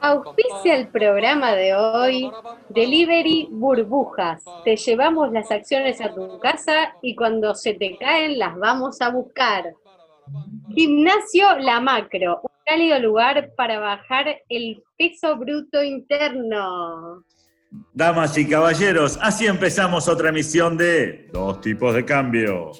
Auspicia el programa de hoy Delivery Burbujas. Te llevamos las acciones a tu casa y cuando se te caen las vamos a buscar. Gimnasio La Macro, un cálido lugar para bajar el peso bruto interno. Damas y caballeros, así empezamos otra emisión de Dos tipos de cambio.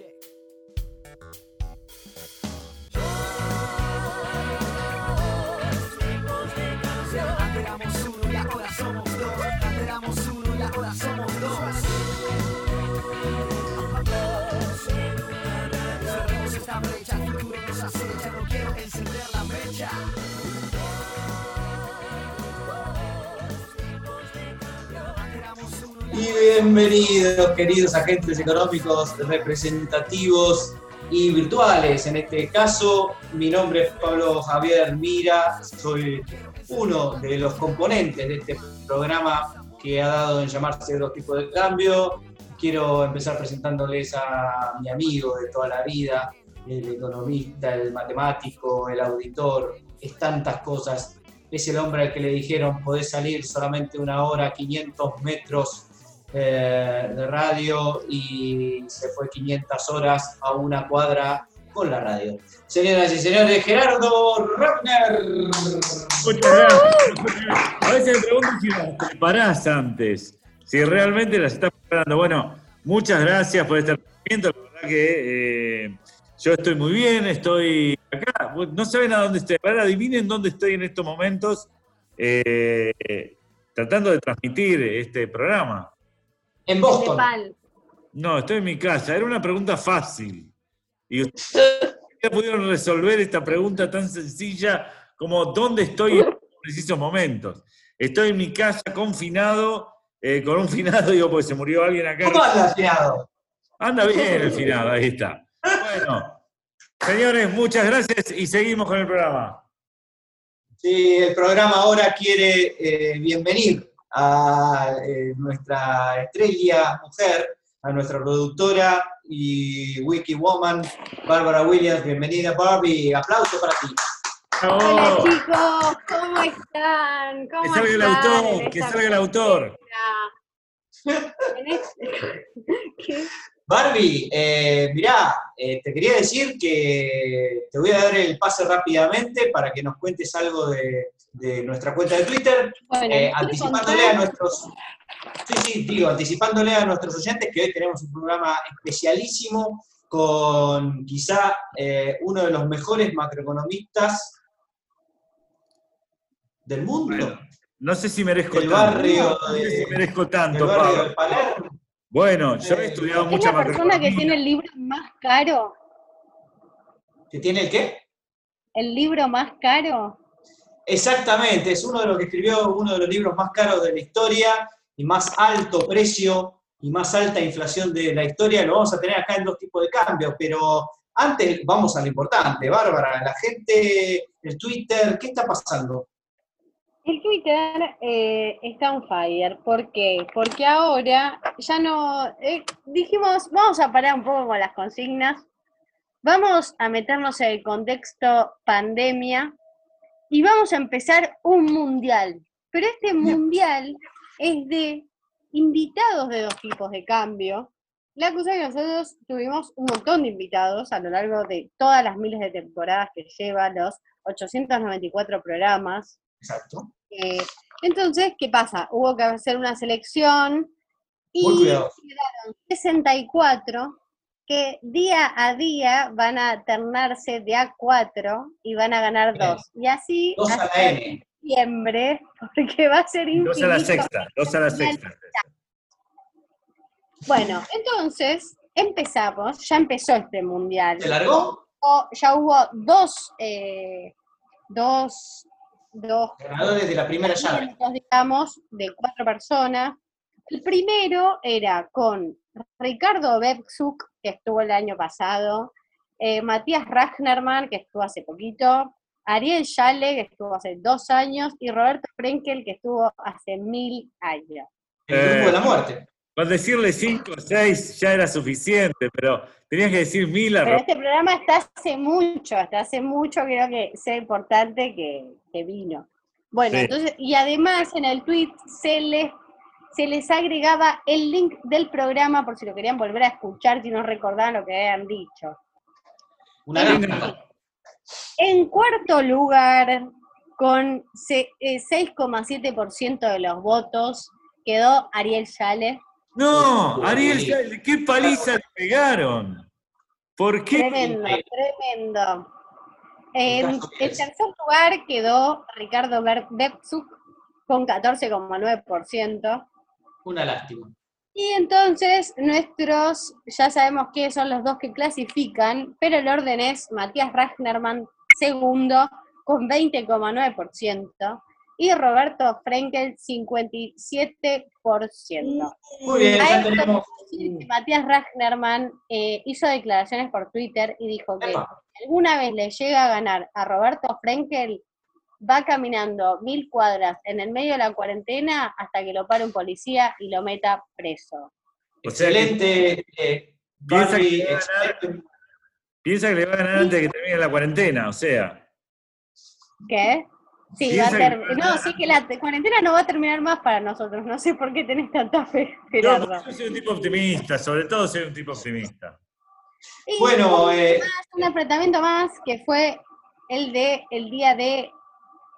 Bienvenidos, queridos agentes económicos representativos y virtuales. En este caso, mi nombre es Pablo Javier Mira, soy uno de los componentes de este programa que ha dado en llamarse Dos tipos de cambio. Quiero empezar presentándoles a mi amigo de toda la vida, el economista, el matemático, el auditor, es tantas cosas. Es el hombre al que le dijeron podés salir solamente una hora, 500 metros eh, de radio y se fue 500 horas a una cuadra con la radio. Señoras y señores, Gerardo Rockner. Muchas gracias. A veces me pregunto si las preparás antes, si realmente las estás preparando. Bueno, muchas gracias por este argumento. La verdad que eh, yo estoy muy bien, estoy acá. No saben a dónde estoy. Ahora adivinen dónde estoy en estos momentos eh, tratando de transmitir este programa. En Boston. No, estoy en mi casa. Era una pregunta fácil. Y ustedes ya pudieron resolver esta pregunta tan sencilla como ¿dónde estoy en precisos momentos? Estoy en mi casa confinado, eh, con un finado, digo, porque se murió alguien acá. ¿Cómo anda el finado? Anda bien el finado, ahí está. Bueno, señores, muchas gracias y seguimos con el programa. Sí, el programa ahora quiere eh, bienvenir a eh, nuestra estrella mujer, a nuestra productora y wiki woman, Bárbara Williams. Bienvenida, Barbie. Aplauso para ti. Hola chicos, ¿cómo están? ¿Cómo que salga el autor, que salga el autor. este- ¿Qué? Barbie, eh, mirá, eh, te quería decir que te voy a dar el pase rápidamente para que nos cuentes algo de, de nuestra cuenta de Twitter, Bueno, eh, ¿quiere anticipándole contar? a nuestros, sí, sí, digo, anticipándole a nuestros oyentes que hoy tenemos un programa especialísimo con quizá eh, uno de los mejores macroeconomistas del mundo, Bueno, No sé si merezco del tanto. barrio No sé si merezco del tanto, barrio Pablo. de Palermo. Bueno, yo he Eh, estudiado Es mucha la persona que macroeconomía. tiene el libro más caro. ¿Que tiene el qué? ¿El libro más caro? Exactamente, es uno de los que escribió uno de los libros más caros de la historia y más alto precio y más alta inflación de la historia. Lo vamos a tener acá en dos tipos de cambios, pero antes vamos a lo importante. Bárbara, la gente, el Twitter, ¿qué está pasando? El Twitter eh, está on fire. ¿Por qué? Porque ahora ya no. eh, dijimos, vamos a parar un poco con las consignas. Vamos a meternos en el contexto pandemia y vamos a empezar un mundial. Pero este mundial es de invitados de dos tipos de cambio. La cosa es que nosotros tuvimos un montón de invitados a lo largo de todas las miles de temporadas que lleva, los 894 programas. Exacto. Eh, entonces, ¿qué pasa? Hubo que hacer una selección y quedaron 64 que día a día van a ternarse de A4 y van a ganar dos. Y así Dos a la hasta N. diciembre, porque va a ser Dos a la infinito. sexta, dos a la sexta. Bueno, entonces empezamos, ya empezó este mundial. ¿Se largó? O- Ya hubo dos, eh, dos, dos Ganadores de la primera llave. digamos, de cuatro personas. El primero era con Ricardo Bebzuk, que estuvo el año pasado, eh, Matías Ragnerman, que estuvo hace poquito, Ariel Schale, que estuvo hace dos años, y Roberto Frenkel, que estuvo hace mil años. El grupo de la muerte. Con decirle 5 o 6 ya era suficiente, pero tenías que decir mil Pero este programa está hace mucho, hasta hace mucho creo que sea importante que, que vino. Bueno, Sí. entonces, y además en el tweet se les, se les agregaba el link del programa por si lo querían volver a escuchar, si no recordaban lo que habían dicho. Una. En cuarto lugar, con se- eh, 6,7% de los votos, quedó Ariel Yale. No. Ariel, ya- ¿qué paliza le pegaron? ¿Por qué? Tremendo, tremendo. En es. tercer lugar quedó Ricardo Ber- Bepsuk con 14,9%. Una lástima. Y entonces nuestros, ya sabemos que son los dos que clasifican, pero el orden es Matías Ragnerman, segundo, con 20,9%, y Roberto Frenkel, 57%. Muy bien, ya tenemos. Matías Ragnerman eh, hizo declaraciones por Twitter y dijo que si alguna vez le llega a ganar a Roberto Frenkel, va caminando mil cuadras en el medio de la cuarentena hasta que lo pare un policía y lo meta preso. Excelente. eh, Piensa Barbie, que ganar. Piensa le va a ganar antes de que termine la cuarentena, o sea. ¿Qué? Sí, va a Piensa ter- que- no, sí que la te- cuarentena no va a terminar más para nosotros. No sé por qué tenés tanta fe, No, Gerardo. yo soy un tipo optimista, sobre todo soy un tipo optimista. Y Bueno, eh, un enfrentamiento más que fue el de el día de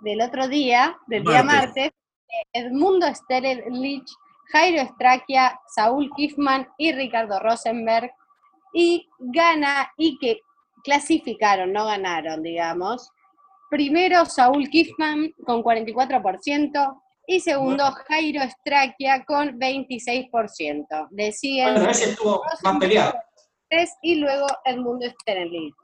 del otro día, del día Martes. Edmundo Sterlich, Jairo Estraquia, Saúl Kiffman y Ricardo Rosenberg. Y gana, y que clasificaron, no ganaron, digamos. Primero Saúl Kiffman con 44% y segundo Jairo Estraquia con 26%. Le siguen bueno, ese estuvo más peleado. y luego Edmundo Sterlich.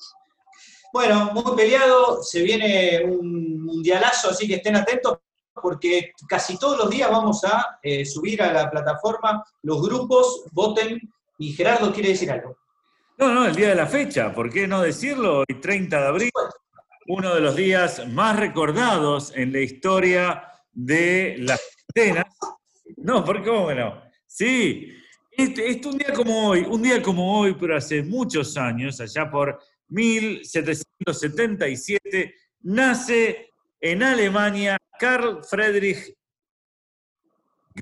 Bueno, muy peleado, se viene un mundialazo, así que estén atentos porque casi todos los días vamos a eh, subir a la plataforma los grupos, voten y Gerardo quiere decir algo. No, no, el día de la fecha, ¿por qué no decirlo? Hoy 30 de abril, uno de los días más recordados en la historia de las cuarentenas. No, ¿por qué cómo que no? Sí, este, este un día como hoy, un día como hoy, pero hace muchos años, allá por 1777, nace en Alemania Carl Friedrich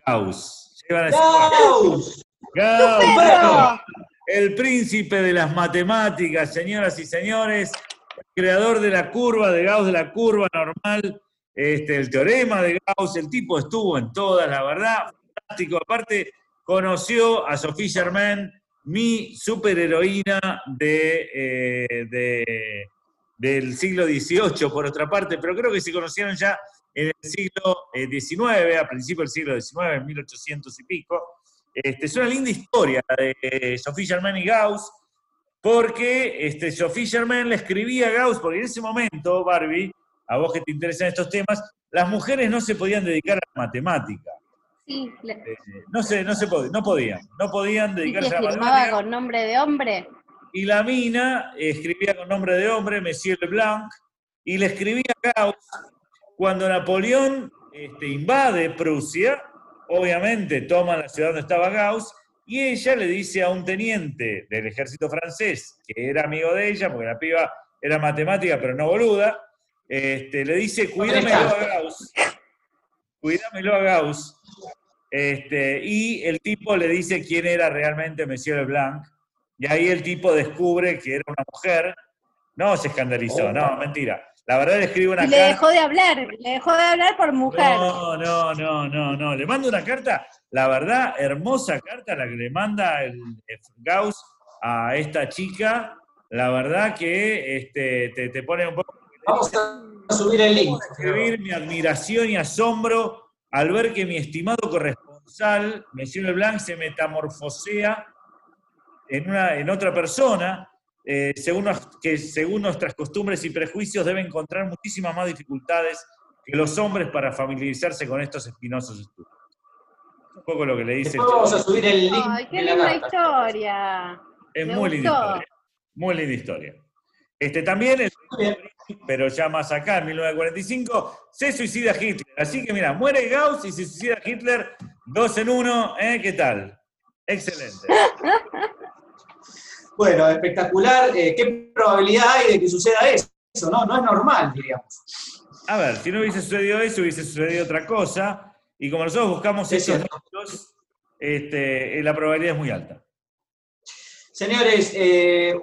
Gauss. ¡Gauss! El príncipe de las matemáticas, señoras y señores, el creador de la curva, de Gauss, de la curva normal, este, el teorema de Gauss, el tipo estuvo en todas, la verdad, fantástico. Aparte, conoció a Sophie Germain, mi superheroína de, eh, de- del siglo XVIII, por otra parte, pero creo que se conocieron ya en el siglo eh, XIX, a principios del siglo XIX, en 1800 y pico. Este, es una linda historia de Sophie Germain y Gauss, porque este, Sophie Germain le escribía a Gauss, porque en ese momento, Barbie, a vos que te interesan estos temas, las mujeres no se podían dedicar a la matemática. Sí, Eh, no, se, no, se pod- no podían, no podían dedicarse a la firmaba matemática. con nombre de hombre. Y la mina escribía con nombre de hombre, Monsieur Leblanc, y le escribía a Gauss cuando Napoleón este, invade Prusia, obviamente toma la ciudad donde estaba Gauss, y ella le dice a un teniente del ejército francés, que era amigo de ella, porque la piba era matemática pero no boluda, este, le dice, cuídamelo a Gauss, cuídamelo a Gauss, este, y el tipo le dice quién era realmente Monsieur Leblanc, y ahí el tipo descubre que era una mujer. No se escandalizó, no, mentira. La verdad le escribe una Y le carta. dejó de hablar, le dejó de hablar por mujer. No, no, no, no, no. Le manda una carta, la verdad, hermosa carta la que le manda el, el Gauss a esta chica. La verdad que este, te, te pone un poco. Vamos a subir el link. escribir mi admiración y asombro al ver que mi estimado corresponsal, Monsieur Leblanc, se metamorfosea en, una, en otra persona, eh, según, que según nuestras costumbres y prejuicios debe encontrar muchísimas más dificultades que los hombres para familiarizarse con estos espinosos estudios. Un poco lo que le dice Después vamos a subir el link Ay, qué linda historia. Es me muy linda historia. Muy linda historia. Este, también, el- pero ya más acá, en 1945, se suicida Hitler. Así que mira, muere Gauss y se suicida Hitler, dos en uno, ¿eh? ¿Qué tal? Excelente. Bueno, espectacular. Eh, ¿Qué probabilidad hay de que suceda eso? No, no es normal, diríamos. A ver, si no hubiese sucedido eso, hubiese sucedido otra cosa. Y como nosotros buscamos Es esos datos, este, eh, la probabilidad es muy alta. Señores, eh,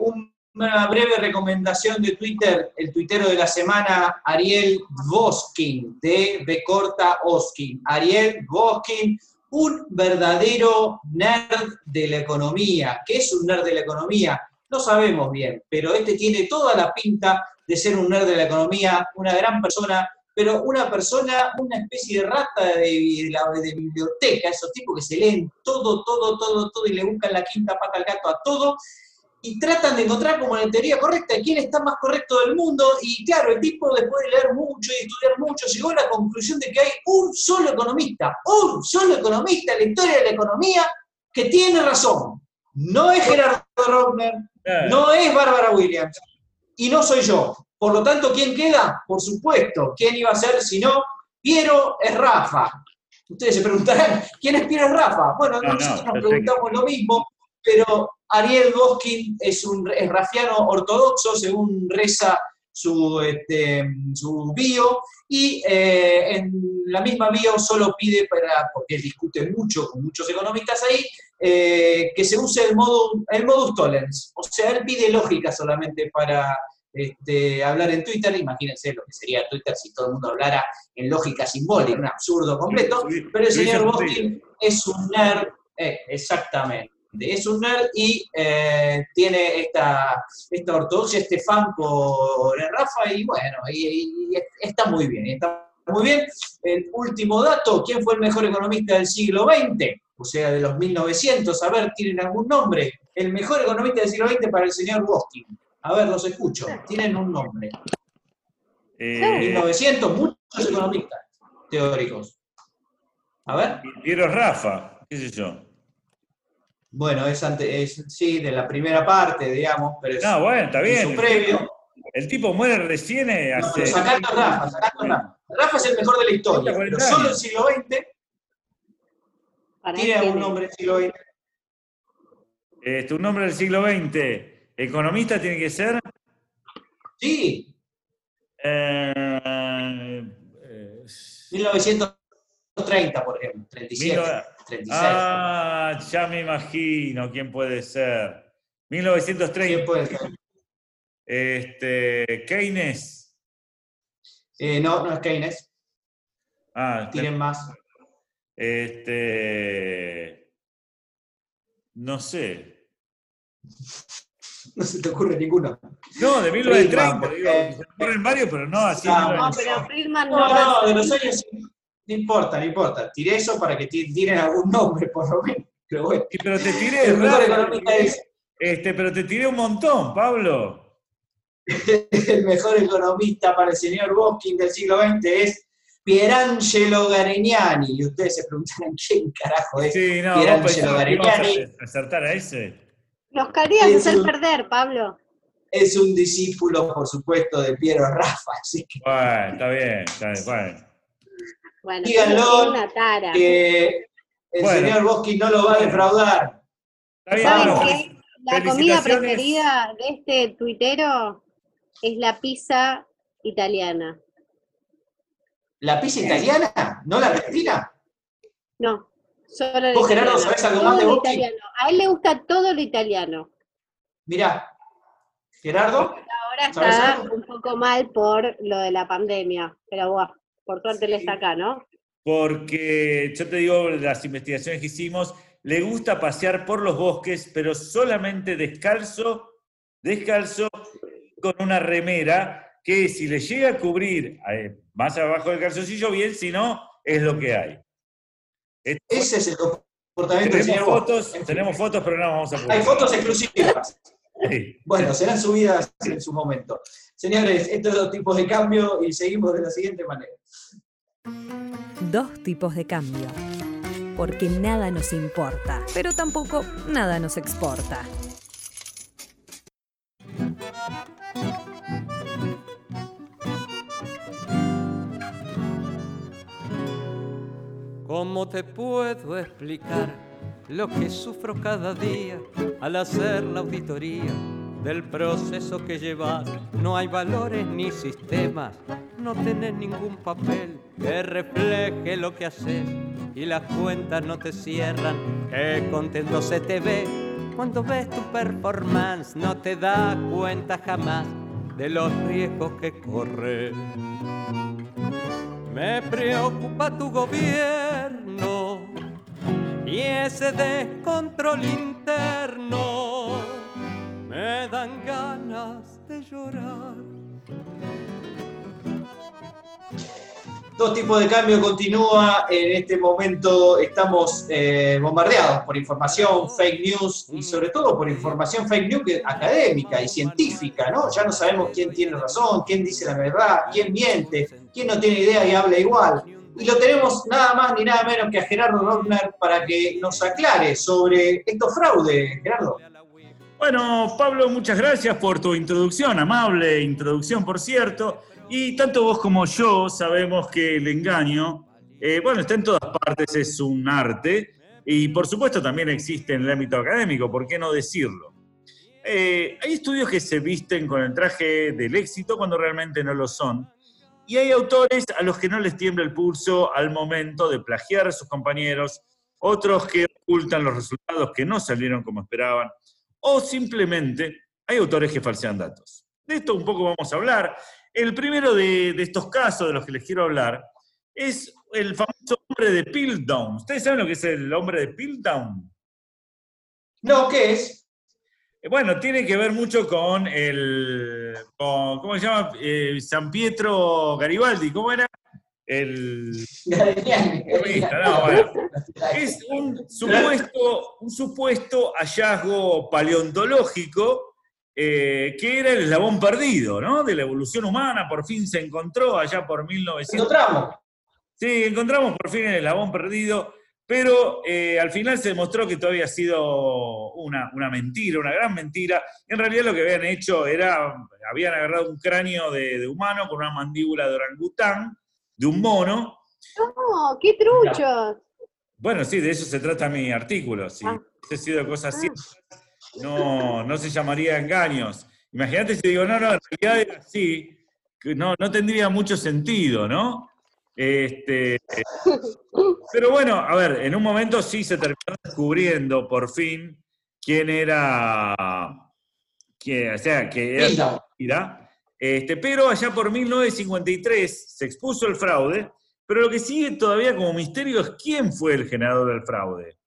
una breve recomendación de Twitter, el tuitero de la semana, Ariel Voskin, de B corta Oskin. Ariel Voskin, un verdadero nerd de la economía. ¿Qué es un nerd de la economía? No sabemos bien, pero este tiene toda la pinta de ser un nerd de la economía, una gran persona, pero una persona, una especie de rata de, de biblioteca, esos tipos que se leen todo, todo, todo, todo y le buscan la quinta pata al gato a todo y tratan de encontrar como la teoría correcta quién está más correcto del mundo y claro, el tipo después de leer mucho y estudiar mucho llegó a la conclusión de que hay un solo economista, un solo economista en la historia de la economía que tiene razón. No es Gerardo Rockner, no es Bárbara Williams y no soy yo. Por lo tanto, ¿quién queda? Por supuesto, ¿quién iba a ser si no? Piero es Rafa. Ustedes se preguntarán, ¿quién es Piero es Rafa? Bueno, No, no, nosotros nos perfecto. preguntamos lo mismo, pero Ariel Boskin es un es rafiano ortodoxo, según reza su, este, su bio, y eh, en la misma bio solo pide, para, porque él discute mucho con muchos economistas ahí, eh, que se use el, modo, el modus tollens. O sea, él pide lógica solamente para este, hablar en Twitter. Imagínense lo que sería Twitter si todo el mundo hablara en lógica simbólica, un absurdo completo. Pero el señor Boskin es un nerd, eh, exactamente. Es un nerd y eh, tiene esta, esta ortodoxia, este fan por Rafa, y bueno, y, y está muy bien, está muy bien. El último dato, ¿quién fue el mejor economista del siglo XX? O sea, de los 1900, a ver, ¿tienen algún nombre? El mejor economista del siglo XX para el señor Boskin. A ver, los escucho, tienen un nombre. eh, 1900, muchos economistas teóricos. A ver. Piero Rafa, qué sé yo. Bueno, es, ante, es sí, de la primera parte, digamos, pero es No, bueno, está bien. su El previo. tipo, el tipo muere recién eh, No, hace. pero sacando a Rafa, sacando a Rafa. Rafa es el mejor de la historia, 40 pero solo el siglo XX Para tiene algún nombre del siglo XX. Este, un nombre del siglo XX. Economista tiene que ser. Sí, eh, eh, 1930, por ejemplo, 37, Mil- 36. ah, ya me imagino quién puede ser. 1930. ¿Quién puede ser? Este, Keynes. Eh, no, no es Keynes, Ah, tienen más. este. No sé. No se te ocurre ninguno. No, de 1930. Friedman, digo, se me ocurren varios, pero no así. No, No, 1930. pero Friedman no, No, no, de los años. No importa, no importa. Tiré eso para que ti- tiren algún nombre, por lo menos. Pero bueno, Sí, pero te tiré. el mejor economista es Este, pero te tiré un montón, Pablo. el mejor economista para el señor Boskin del siglo XX es Pierangelo Garegnani. Y ustedes se preguntarán quién carajo es. Sí, no, Pierangelo Garegnani. a acertar a ese. Nos querías Es hacer un- perder, Pablo. Es un discípulo, por supuesto, de Piero Rafa. Así que, Bueno, está bien, está bien. Bueno. Bueno, Díganlo, es una tara. que el Bueno. señor Boskin no lo va a defraudar. ¿Saben qué? La comida preferida de este tuitero es la pizza italiana. ¿La pizza italiana? ¿No la argentina? No, solo ¿Vos, Gerardo, sabés algo más de Boschi? italiano. A él le gusta todo lo italiano. Mirá, Gerardo, Ahora ¿Sabés está un poco mal por lo de la pandemia, pero bueno, por suerte él está acá, ¿no? Porque yo te digo, las investigaciones que hicimos, le gusta pasear por los bosques, pero solamente descalzo, descalzo, con una remera, que si le llega a cubrir eh, más abajo del calzoncillo, bien, si no, es lo que hay. Ese es el comportamiento del tenemos señor fotos, tenemos fotos, pero no vamos a publicar. Hay fotos exclusivas. Sí. Bueno, serán subidas en su momento. Señores, estos dos tipos de cambio y seguimos de la siguiente manera. Dos tipos de cambio. Porque nada nos importa, pero tampoco nada nos exporta. ¿Cómo te puedo explicar lo que sufro cada día al hacer la auditoría del proceso que llevas. No hay valores ni sistemas, no tenés ningún papel que refleje lo que haces y las cuentas no te cierran. Qué contento se te ve cuando ves tu performance, no te das cuenta jamás de los riesgos que corres. Me preocupa tu gobierno y ese descontrol interno me dan ganas de llorar. Dos tipos de cambio continúa. En este momento estamos eh, bombardeados por información, fake news y sobre todo por información fake news académica y científica, ¿no? Ya no sabemos quién tiene razón, quién dice la verdad, quién miente, quién no tiene idea y habla igual. Y lo tenemos nada más ni nada menos que a Gerardo Rockner para que nos aclare sobre estos fraudes, Gerardo. Bueno, Pablo, muchas gracias por tu introducción, amable introducción, por cierto. Y tanto vos como yo sabemos que el engaño, eh, bueno, está en todas partes, es un arte, y por supuesto también existe en el ámbito académico, ¿por qué no decirlo? Eh, hay estudios que se visten con el traje del éxito cuando realmente no lo son, y hay autores a los que no les tiembla el pulso al momento de plagiar a sus compañeros, otros que ocultan los resultados que no salieron como esperaban, o simplemente hay autores que falsean datos. De esto un poco vamos a hablar. El primero de, estos casos de los que les quiero hablar es el famoso hombre de Piltdown. ¿Ustedes saben lo que es el hombre de Piltdown? No, ¿qué es? Eh, bueno, tiene que ver mucho con el. ¿Cómo se llama? Eh, San Pietro Garibaldi. ¿Cómo era? El. Es un supuesto, un supuesto hallazgo paleontológico eh, que era el eslabón perdido, ¿no? De la evolución humana, por fin se encontró allá por 1900. Encontramos. Sí, encontramos por fin el eslabón perdido, pero eh, al final se demostró que todo había sido una, mentira, una gran mentira. En realidad lo que habían hecho era, habían agarrado un cráneo de, humano con una mandíbula de orangután, de un mono. ¡No! ¡Qué truchos! Bueno, sí, de eso se trata mi artículo. Si ah. hubiese sido cosas así, ah no, no se llamaría engaños. Imagínate si digo, no, no, en realidad era así, no, no tendría mucho sentido, ¿no? Este, pero bueno, a ver, en un momento sí se terminó descubriendo por fin quién era, que, o sea, que era este, pero allá por 1953 se expuso el fraude, pero lo que sigue todavía como misterio es quién fue el generador del fraude.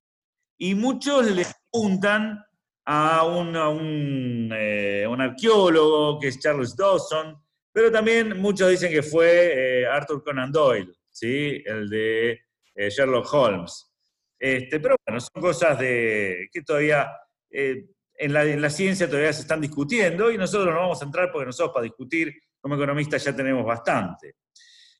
Y muchos le apuntan a un, eh, un, arqueólogo que es Charles Dawson, pero también muchos dicen que fue eh, Arthur Conan Doyle, ¿sí? el de eh, Sherlock Holmes. Este, pero bueno, son cosas de, que todavía en la, en, la, ciencia todavía se están discutiendo y nosotros no vamos a entrar porque nosotros para discutir como economistas ya tenemos bastante.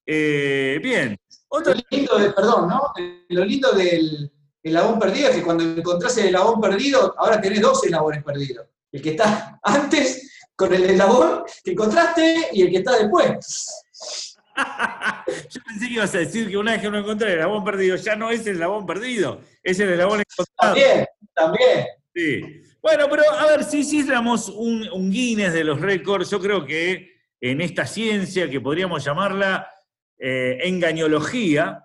bien. Otro... Lo lindo perdón, ¿no? Lo lindo del, el eslabón perdido es que cuando encontrás el eslabón perdido, ahora tenés dos eslabones perdidos. El que está antes con el eslabón que encontraste y el que está después. Yo pensé que ibas a decir que una vez que no encontré el eslabón perdido, ya no es el eslabón perdido, es el eslabón encontrado. También, también. Sí. Bueno, pero a ver, si hiciéramos un, un Guinness de los récords, yo creo que en esta ciencia que podríamos llamarla eh, engañología,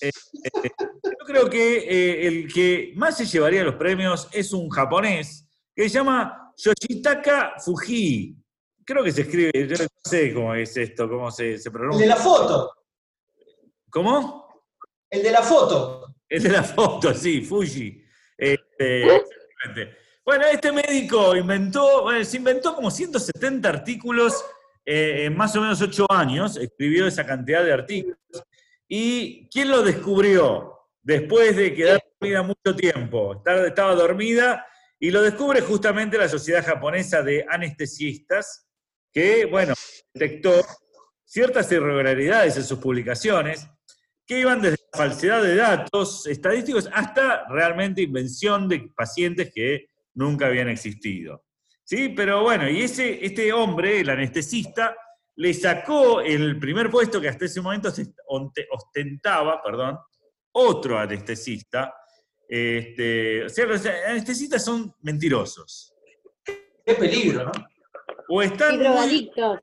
eh, eh, yo creo que eh, el que más se llevaría los premios es un japonés que se llama Yoshitaka Fuji. Creo que se escribe, yo no sé cómo es esto, cómo se, pronuncia. El de la foto. ¿Cómo? El de la foto. El de la foto, sí, Fuji. Este, bueno, este médico inventó, se inventó como 170 artículos en más o menos 8 años, escribió esa cantidad de artículos. ¿Y quién lo descubrió? Después de quedar dormida mucho tiempo. Estaba dormida y lo descubre justamente la Sociedad Japonesa de Anestesistas, que, bueno, detectó ciertas irregularidades en sus publicaciones que iban desde falsedad de datos estadísticos hasta realmente invención de pacientes que nunca habían existido. ¿Sí? Pero bueno, y ese, este hombre, el anestesista, le sacó el primer puesto que hasta ese momento ostentaba, perdón, otro anestesista, Este, o sea, los anestesistas son mentirosos. Qué peligro, ¿no? O están. Y muy- drogadictos.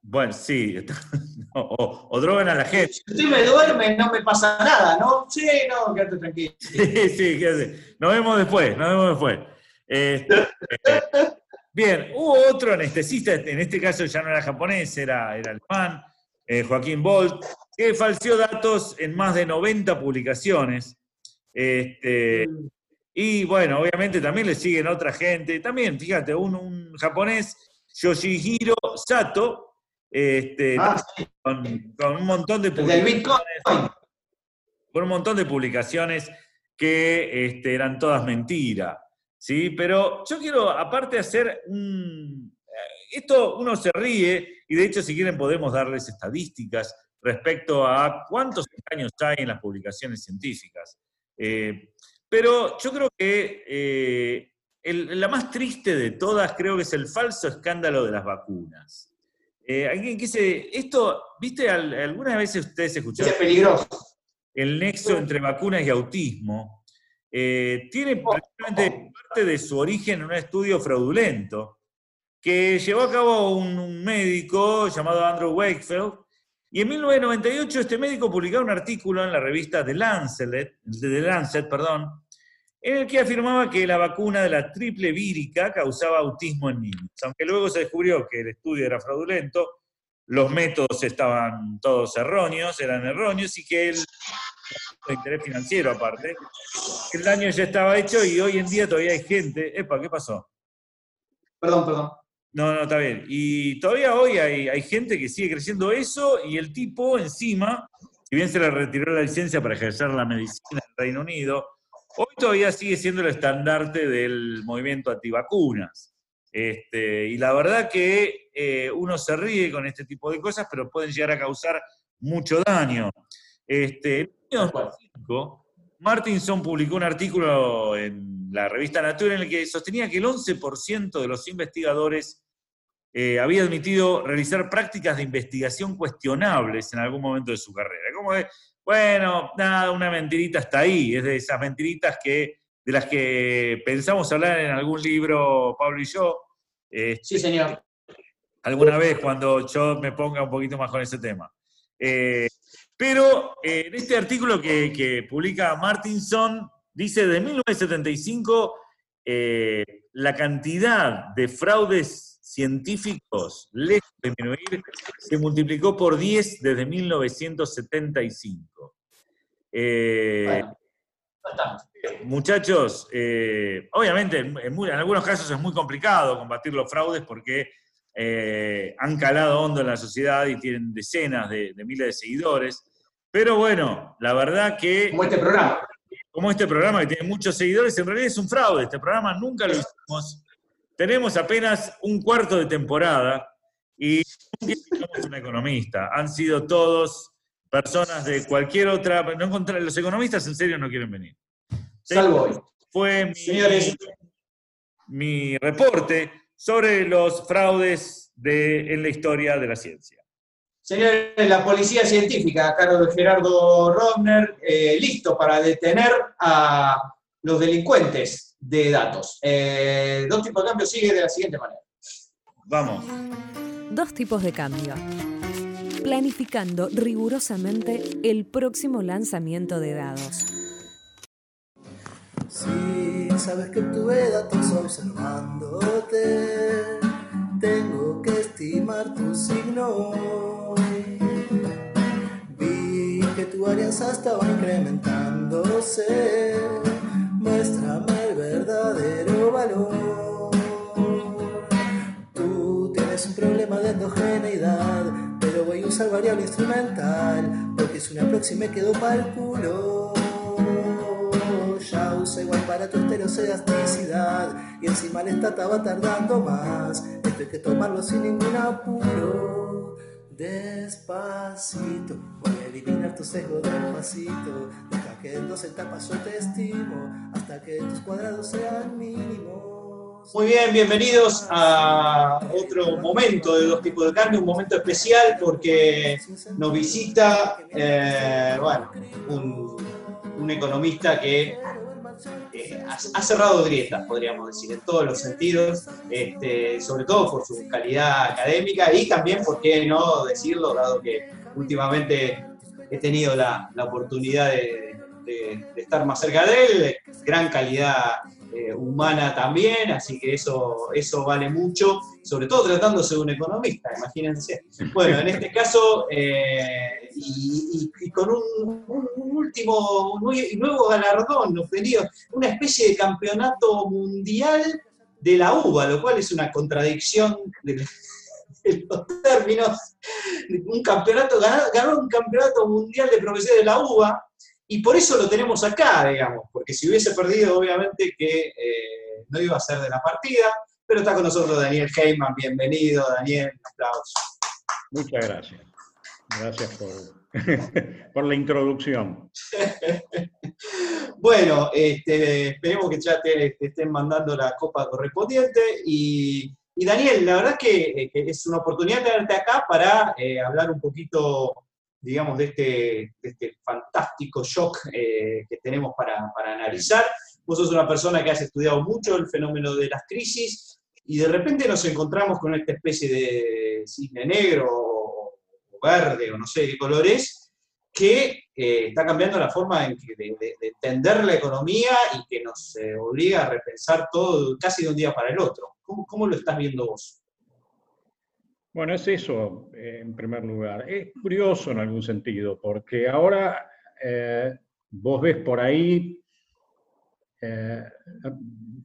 Bueno, sí. o, o drogan a la gente. Si usted me duerme, no me pasa nada, ¿no? Sí, no, quédate tranquilo. Sí, sí, ¿qué hace? Nos vemos después, nos vemos después. Este, eh, bien, hubo otro anestesista, en este caso ya no era japonés, era, era alemán, eh, Joaquín Bolt, que falseó datos en más de 90 publicaciones. Este, y bueno, obviamente también le siguen otra gente. También, fíjate, un, un japonés, Yoshihiro Sato, este, Ah, sí, con, con un montón de publicaciones por un montón de publicaciones que este, eran todas mentiras. ¿sí? Pero yo quiero, aparte, hacer un... eh, Esto uno se ríe, y de hecho, si quieren, podemos darles estadísticas respecto a cuántos engaños hay en las publicaciones científicas. Eh, pero yo creo que eh, el- la más triste de todas creo que es el falso escándalo de las vacunas. Eh, alguien que dice, esto, ¿viste? Al- algunas veces ustedes escucharon Es peligroso. el nexo entre vacunas y autismo, eh, tiene prácticamente parte de su origen en un estudio fraudulento que llevó a cabo un, un médico llamado Andrew Wakefield, y en 1998 este médico publicó un artículo en la revista The Lancet, The Lancet perdón, en el que afirmaba que la vacuna de la triple vírica causaba autismo en niños. Aunque luego se descubrió que el estudio era fraudulento, los métodos estaban todos erróneos, eran erróneos, y que el de interés financiero aparte, el daño ya estaba hecho y hoy en día todavía hay gente. Epa, ¿qué pasó? Perdón, perdón. No, no, está bien. Y todavía hoy hay, hay gente que sigue creciendo eso y el tipo encima, si bien se le retiró la licencia para ejercer la medicina en el Reino Unido, hoy todavía sigue siendo el estandarte del movimiento antivacunas. Este, y la verdad que eh, uno se ríe con este tipo de cosas, pero pueden llegar a causar mucho daño. Este, en el año 2005, Martinson publicó un artículo en la revista Nature en el que sostenía que el 11% de los investigadores eh, había admitido realizar prácticas de investigación cuestionables en algún momento de su carrera. Como de, bueno, nada, una mentirita está ahí, es de esas mentiritas que, de las que pensamos hablar en algún libro, Pablo y yo, eh, Sí, señor. alguna vez cuando yo me ponga un poquito más con ese tema. Eh, pero eh, en este artículo que, que publica Martinson, dice de 1975 eh, la cantidad de fraudes científicos, lejos de disminuir, se multiplicó por 10 desde 1975. Eh, Bueno. Muchachos, eh, obviamente en, en muy- en algunos casos es muy complicado combatir los fraudes porque eh, han calado hondo en la sociedad y tienen decenas de, de miles de seguidores. Pero bueno, la verdad que, Como este programa. como este programa que tiene muchos seguidores, en realidad es un fraude. Este programa nunca lo hicimos. Tenemos apenas un cuarto de temporada y a un economista. Han sido todos personas de cualquier otra. No encontré- los economistas en serio no quieren venir Salvo hoy. fue mi, Señores. mi reporte sobre los fraudes de, en la historia de la ciencia. Señores, la policía científica, a cargo de Gerardo Rodner, eh, listo para detener a los delincuentes de datos. Eh, dos tipos de cambio sigue de la siguiente manera. Vamos. Dos tipos de cambio. Planificando rigurosamente el próximo lanzamiento de dados. Si sabes que obtuve datos observándote, tengo que estimar tu signo. Vi que tu alianza estaba incrementándose, muéstrame el verdadero valor. Tú tienes un problema de endogeneidad, pero voy a usar variable instrumental, porque es una próxima y me quedó pa'l culo. Ya uso igual para tu estereoelasticidad, y encima el stata va tardando más. Esto hay que tomarlo sin ningún apuro. Despacito, voy a eliminar tu sesgo despacito. Deja que en dos etapas yo te estimo, hasta que tus cuadrados sean mínimos. Muy bien, bienvenidos a otro momento de Dos Tipos de Cambio, un momento especial porque nos visita, eh, bueno, un, un economista que ha, ha cerrado grietas, podríamos decir, en todos los sentidos, este, sobre todo por su calidad académica y también, por qué no decirlo, dado que últimamente he tenido la, la oportunidad de, de- de estar más cerca de él, gran calidad eh, humana también, así que eso, eso vale mucho, sobre todo tratándose de un economista, imagínense. Bueno, en este caso, eh, y, con un, último, un nue- nuevo galardón obtenido, una especie de campeonato mundial de la uva, lo cual es una contradicción de los términos. Un campeonato, ganó, ganó un campeonato mundial de profesores de la uva, y por eso lo tenemos acá, digamos, porque si hubiese perdido, obviamente que eh, no iba a ser de la partida, pero está con nosotros Daniel Heyman, bienvenido, Daniel, un aplauso. Muchas gracias. Gracias por, por la introducción. Bueno, este, esperemos que ya te, te estén mandando la copa correspondiente. Y, y Daniel, la verdad que, eh, que es una oportunidad tenerte acá para eh, hablar un poquito, digamos, de este, de este fantástico shock eh, que tenemos para, para analizar. Vos sos una persona que has estudiado mucho el fenómeno de las crisis y de repente nos encontramos con esta especie de cisne negro o verde o no sé qué color es, que eh, está cambiando la forma en que de, de- de entender la economía y que nos eh, obliga a repensar todo casi de un día para el otro. ¿Cómo, cómo lo estás viendo vos? Bueno, es eso, eh, en primer lugar. Es curioso en algún sentido, porque ahora eh, vos ves por ahí eh,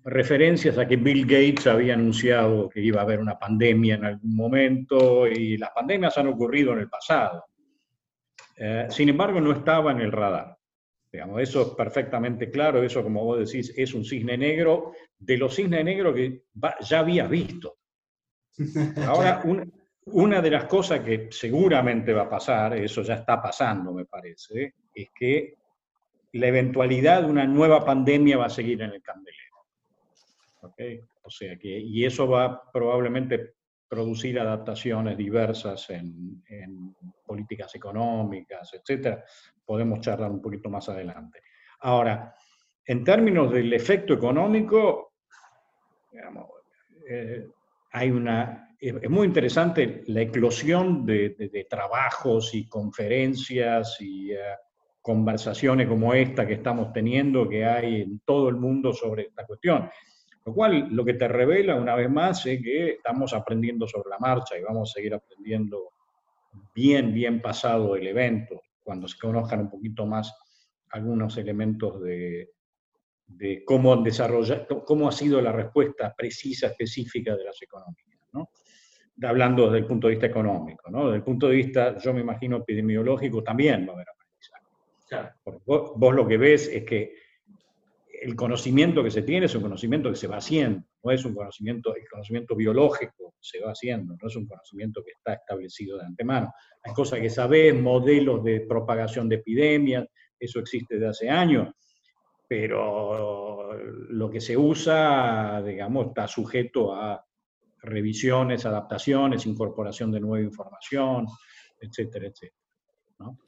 referencias a que Bill Gates había anunciado que iba a haber una pandemia en algún momento y las pandemias han ocurrido en el pasado. Eh, sin embargo, no estaba en el radar. Digamos, eso es perfectamente claro, eso como vos decís es un cisne negro, de los cisnes negros que va- ya habías visto. Ahora, un- una de las cosas que seguramente va a pasar, eso ya está pasando, me parece, es que la eventualidad de una nueva pandemia va a seguir en el candelero. ¿Ok? O sea que, y eso va probablemente producir adaptaciones diversas en, políticas económicas, etcétera. Podemos charlar un poquito más adelante. Ahora, en términos del efecto económico, eh, hay una, es muy interesante la eclosión de, de- de trabajos y conferencias y eh, conversaciones como esta que estamos teniendo, que hay en todo el mundo sobre esta cuestión. Lo cual lo que te revela una vez más es que estamos aprendiendo sobre la marcha y vamos a seguir aprendiendo bien, bien pasado el evento, cuando se conozcan un poquito más algunos elementos de, de cómo, han desarrollado, cómo ha sido la respuesta precisa, específica de las económicas. ¿no? Hablando desde el punto de vista económico. ¿no? Desde el punto de vista, yo me imagino, epidemiológico, también va a haber aprendizaje. Claro. Porque vos, vos lo que ves es que el conocimiento que se tiene es un conocimiento que se va haciendo, no es un conocimiento, el conocimiento biológico se va haciendo, no es un conocimiento que está establecido de antemano. Hay cosas que sabés, modelos de propagación de epidemias, eso existe desde hace años, pero lo que se usa, digamos, está sujeto a revisiones, adaptaciones, incorporación de nueva información, etcétera, etcétera. ¿no?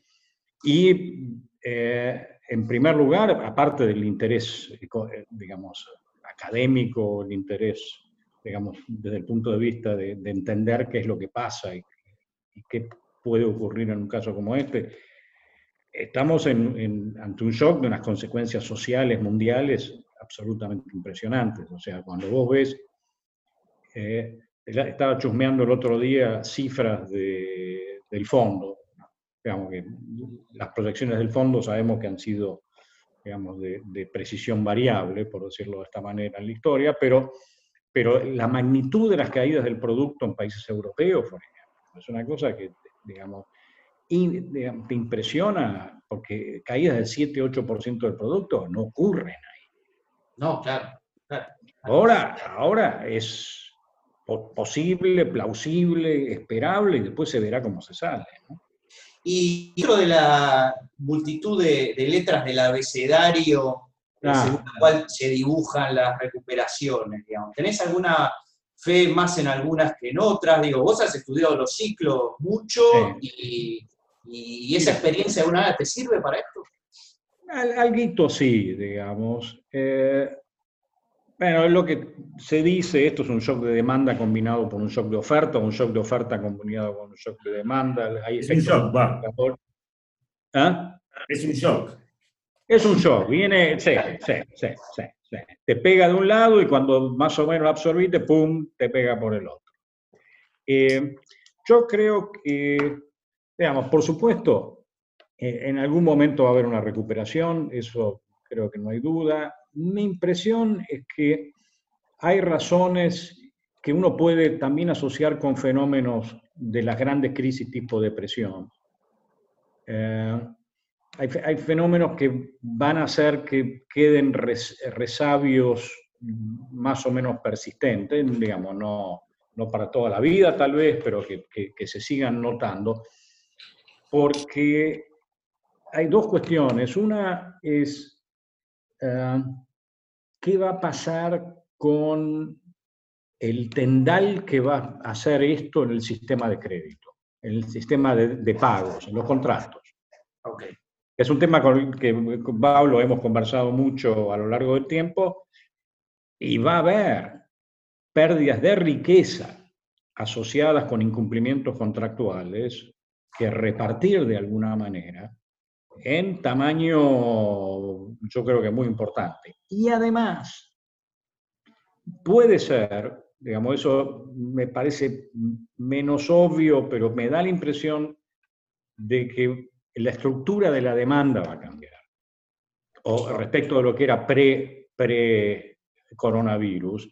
Y eh, en primer lugar, aparte del interés, eco- eh, digamos, académico, el interés, digamos, desde el punto de vista de, de entender qué es lo que pasa y, y qué puede ocurrir en un caso como este, estamos en- en- ante un shock de unas consecuencias sociales mundiales absolutamente impresionantes. O sea, cuando vos ves, eh, estaba chusmeando el otro día cifras de- del fondo, digamos que las proyecciones del fondo sabemos que han sido, digamos, de, de precisión variable, por decirlo de esta manera, en la historia, pero, pero la magnitud de las caídas del producto en países europeos, por ejemplo, es una cosa que, digamos, y, digamos, te impresiona, porque caídas del 7-8% del producto no ocurren ahí. No, claro. claro. Ahora, ahora es posible, plausible, esperable, y después se verá cómo se sale. ¿no? Y dentro de la multitud de, de letras del abecedario, Ah. según la cual se dibujan las recuperaciones, digamos, ¿tenés alguna fe más en algunas que en otras? Digo, vos has estudiado los ciclos mucho y, y esa experiencia de una vez te sirve para esto. Al, alguito sí, digamos. Eh, Bueno, es lo que se dice, esto es un shock de demanda combinado con un shock de oferta, un shock de oferta combinado con un shock de demanda. Hay Es un shock, va. ¿Ah? Es un shock. Es un shock, viene, sí, sí, sí, sí, sí. Te pega de un lado y cuando más o menos absorbiste, ¡pum!, te pega por el otro. Eh, yo creo que, digamos, por supuesto, eh, en algún momento va a haber una recuperación, eso creo que no hay duda. Mi impresión es que hay razones que uno puede también asociar con fenómenos de las grandes crisis tipo depresión. Eh, hay, fe- hay fenómenos que van a hacer que queden res- resabios mm, más o menos persistentes, digamos, no, no para toda la vida tal vez, pero que se sigan notando, porque hay dos cuestiones. Una es, eh, ¿qué va a pasar con el tendal que va a hacer esto en el sistema de crédito, en el sistema de, de pagos, en los contratos? Ok. Es un tema con el que con Pablo hemos conversado mucho a lo largo del tiempo y va a haber pérdidas de riqueza asociadas con incumplimientos contractuales que repartir de alguna manera en tamaño, yo creo que muy importante. Y además, puede ser, digamos, eso me parece menos obvio, pero me da la impresión de que la estructura de la demanda va a cambiar. O respecto de lo que era pre, pre coronavirus.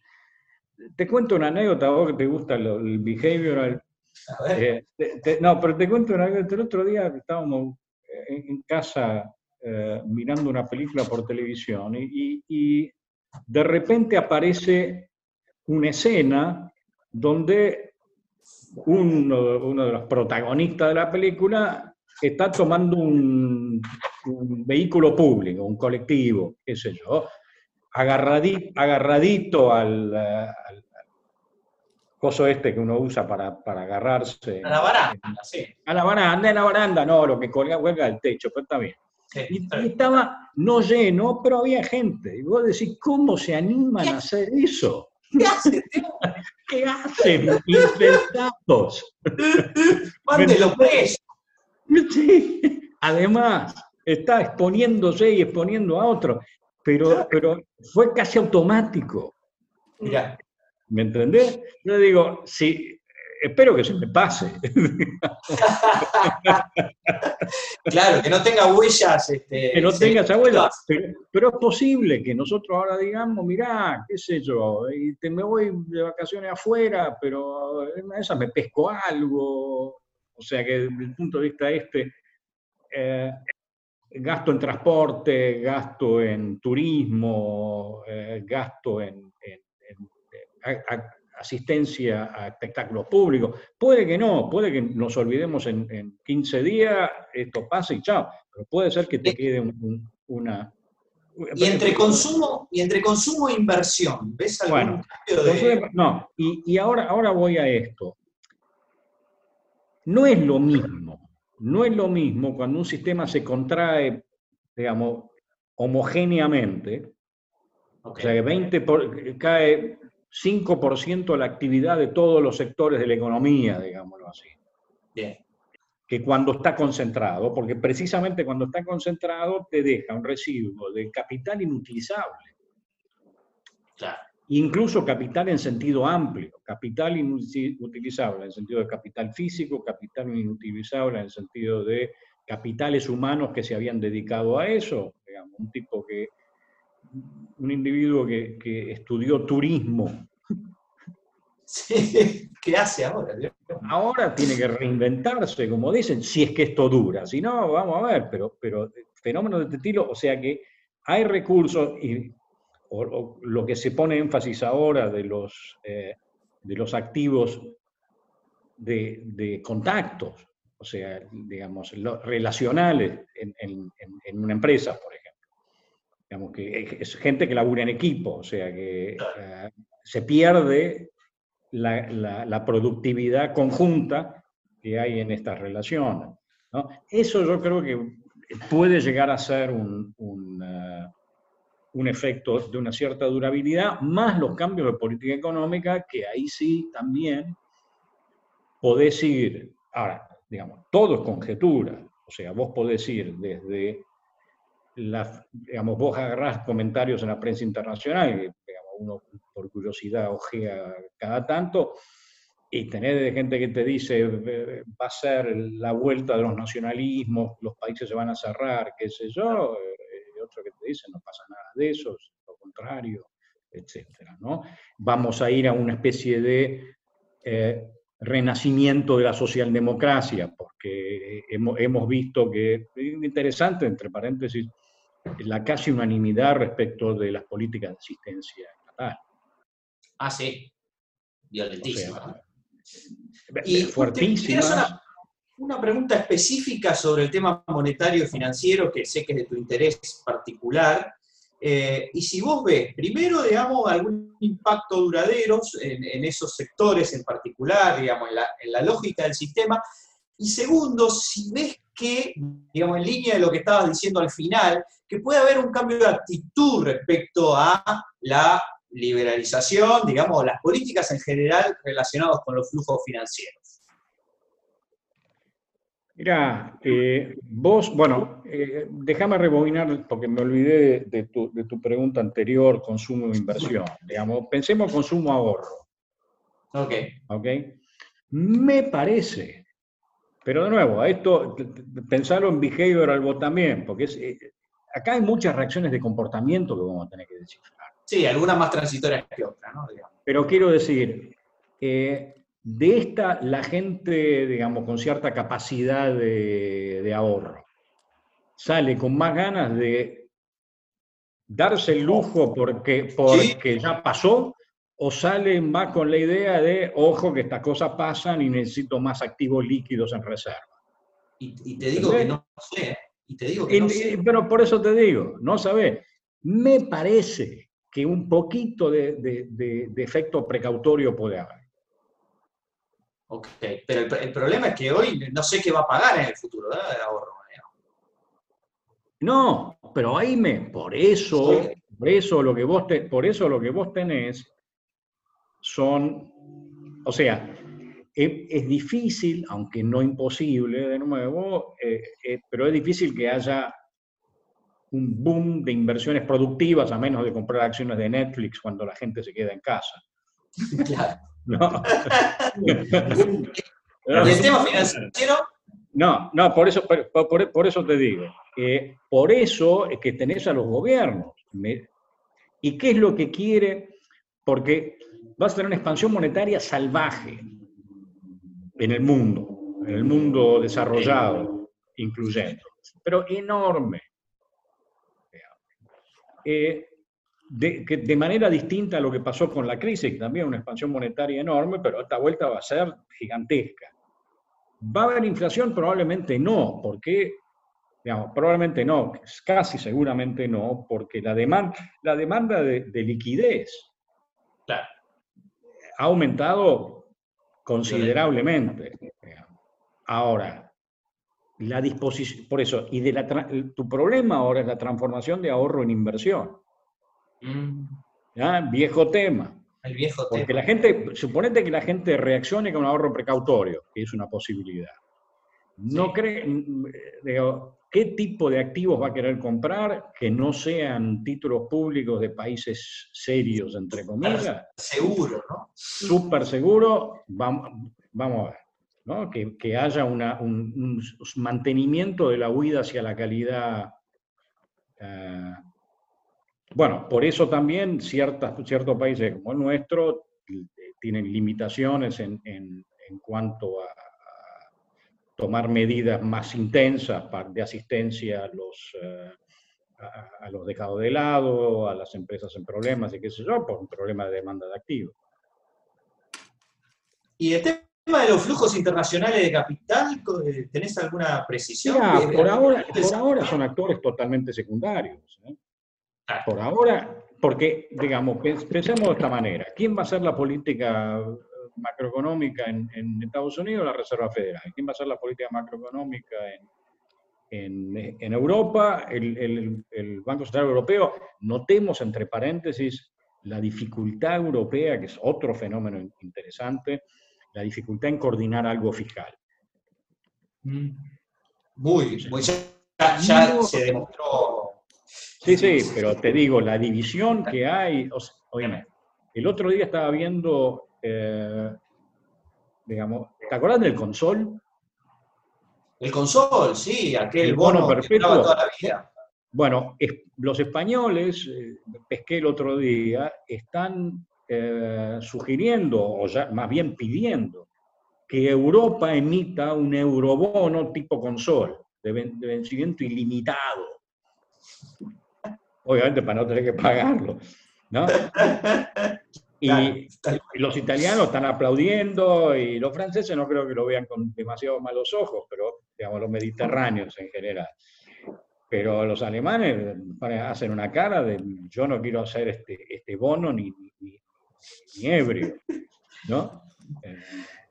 Te cuento una anécdota, a vos que te gusta el behavioral. Eh, te- te- no, pero te cuento una anécdota. El otro día estábamos en, en casa eh, mirando una película por televisión y, de repente aparece una escena donde uno, de los protagonistas de la película está tomando un, vehículo público, un colectivo, qué sé yo, agarradi- agarradito al, eh, coso este que uno usa para, para agarrarse. A la baranda, sí. A la baranda, en la baranda, no, lo que colga, cuelga del techo, pero está bien. sí, Y, estaba no lleno, pero había gente. Y vos decís, ¿cómo se animan a hacer eso? ¿Qué hace, tío? ¿Qué hacen? Inventados. Mándelo preso. Sí. Además, está exponiéndose y exponiendo a otros, pero, pero fue casi automático. Mirá, ¿Me entendés? Yo digo, sí, espero que se me pase. claro, que no tenga huellas. Este, que no sí. tenga esa huella. Pero, pero es posible que nosotros ahora digamos, mirá, qué sé yo, y te me voy de vacaciones afuera, pero en una de esas me pesco algo. O sea que desde el punto de vista este, eh, gasto en transporte, gasto en turismo, eh, gasto en, en- en- a- a- asistencia a espectáculos públicos. Puede que no, puede que nos olvidemos en, en 15 días, esto pasa y chao, pero puede ser que te quede un- un- una... Y entre consumo, y entre consumo e inversión, ¿ves algún Bueno, cambio de.? Entonces, no, y, y ahora, ahora voy a esto. No es lo mismo, no es lo mismo cuando un sistema se contrae, digamos, homogéneamente, o sea que 20 por- cae 5% la actividad de todos los sectores de la economía, digámoslo así, Bien. que cuando está concentrado, porque precisamente cuando está concentrado te deja un residuo de capital inutilizable. Claro. incluso capital en sentido amplio, capital inutilizable en el sentido de capital físico, capital inutilizable en el sentido de capitales humanos que se habían dedicado a eso, digamos, un tipo que, un individuo que, que estudió turismo, Sí, ¿Qué hace ahora? Ahora tiene que reinventarse, como dicen, si es que esto dura, si no, vamos a ver, pero, pero fenómenos de este estilo, o sea que hay recursos y o- o lo que se pone énfasis ahora de los, eh, de los activos de, de contactos, o sea, digamos, los relacionales en- en una empresa, por ejemplo. Digamos que es gente que labura en equipo, o sea que eh, se pierde la, la- la productividad conjunta que hay en estas relaciones. ¿no? Eso yo creo que puede llegar a ser un, un, eh, un efecto de una cierta durabilidad, más los cambios de política económica, que ahí sí también podés ir, ahora, digamos, todo es conjetura, o sea, vos podés ir desde, la, digamos, vos agarrás comentarios en la prensa internacional, digamos, uno por curiosidad ojea cada tanto, y tener gente que te dice va a ser la vuelta de los nacionalismos, los países se van a cerrar, qué sé yo, y otro que te dice no pasa nada de eso, es lo contrario, etcétera, ¿no? Vamos a ir a una especie de eh, renacimiento de la socialdemocracia, porque hemos, hemos visto que, es interesante, entre paréntesis, la casi unanimidad respecto de las políticas de asistencia estatal. Ah, sí. Violentísima. O sea, Y te- Una, una pregunta específica sobre el tema monetario y financiero, que sé que es de tu interés particular. Eh, y si vos ves, primero, digamos, algún impacto duradero en, en esos sectores en particular, digamos, en la, en la lógica del sistema. Y segundo, si ves que, digamos, en línea de lo que estabas diciendo al final, que puede haber un cambio de actitud respecto a la liberalización, digamos, las políticas en general relacionadas con los flujos financieros. Mira, eh, vos, bueno, eh, déjame rebobinar porque me olvidé de, de tu, de tu pregunta anterior, consumo e inversión. Digamos, pensemos consumo ahorro, Ok. ¿ok? Me parece, pero de nuevo, a esto, pensarlo en behavioral también, porque es, eh, acá hay muchas reacciones de comportamiento que vamos a tener que descifrar. Sí, algunas más transitorias que otras, ¿no? Digamos. Pero quiero decir, eh, de esta, la gente, digamos, con cierta capacidad de, de ahorro, sale con más ganas de darse el lujo porque, porque ya pasó, o sale más con la idea de, ojo, que estas cosas pasan y necesito más activos líquidos en reserva. Y, y te digo que no sé, y te digo que Y- no sé. pero por eso te digo, no sabés. Me parece que un poquito de, de- de- de efecto precautorio puede haber. Ok, pero el, el problema es que hoy no sé qué va a pagar en el futuro, ¿verdad? El ahorro. No, pero ahí me, por eso, por eso lo que vos te- por eso lo que vos tenés son, o sea, es, es difícil, aunque no imposible, de nuevo, eh, eh, pero es difícil que haya un boom de inversiones productivas a menos de comprar acciones de Netflix cuando la gente se queda en casa. Claro. ¿no? El tema financiero, No, no, por eso, por, por- eso te digo. que por eso es que tenés a los gobiernos. ¿Y qué es lo que quiere? Porque vas a tener una expansión monetaria salvaje en el mundo, en el mundo desarrollado, incluyendo, pero enorme. Eh, de, manera distinta a lo que pasó con la crisis, también una expansión monetaria enorme, pero esta vuelta va a ser gigantesca. ¿Va a haber inflación? Probablemente no, porque, digamos, probablemente no, casi seguramente no, porque la demanda, de liquidez Claro. Ha aumentado considerablemente. Ahora, la disposición, por eso, y de la, tu problema ahora es la transformación de ahorro en inversión. mm, ¿ya? Viejo tema. el viejo Porque tema. la gente, suponete que la gente reaccione con un ahorro precautorio, que es una posibilidad. No Sí. cree, mm, digo, ¿qué tipo de activos va a querer comprar que no sean títulos públicos de países serios, entre comillas? Seguro, ¿no? Súper seguro, vamos, vamos a ver, ¿no? Que, que haya una- un, un mantenimiento de la huida hacia la calidad. eh, bueno, por eso también ciertas, ciertos países como el nuestro eh, tienen limitaciones en, en- en cuanto a tomar medidas más intensas de asistencia a los, eh, a, a los dejados de lado, a las empresas en problemas y qué sé yo, por un problema de demanda de activos. Y el tema de los flujos internacionales de capital, eh, ¿tenés alguna precisión? Mira, por ahora, ¿qué por ahora son actores totalmente secundarios. ¿eh? Por ahora, porque, digamos, pens- pensemos de esta manera. ¿Quién va a ser la política macroeconómica en, en Estados Unidos? La Reserva Federal. ¿Quién va a ser la política macroeconómica en, en, en Europa, el, el- el Banco Central Europeo, notemos entre paréntesis la dificultad europea, que es otro fenómeno in- interesante, la dificultad en coordinar algo fiscal. Mm. Muy, muy ya, ya se demostró. Sí, sí, pero te digo, la división que hay, o sea, obviamente, el otro día estaba viendo, eh, digamos, ¿te acuerdas del consol? El consol, sí, aquel El bono bono, perpetuo. toda la vida. Bueno, es- los españoles, eh, pesqué el otro día, están eh, sugiriendo, o ya más bien pidiendo, que Europa emita un eurobono tipo consol, de, ven- de vencimiento ilimitado. Obviamente para no tener que pagarlo. ¿no? Y Claro, y los italianos están aplaudiendo y los franceses no creo que lo vean con demasiado malos ojos, pero digamos los mediterráneos en general. Pero los alemanes hacen una cara de yo no quiero hacer este, este bono ni, ni, ni- ebrio, ¿no? Eh,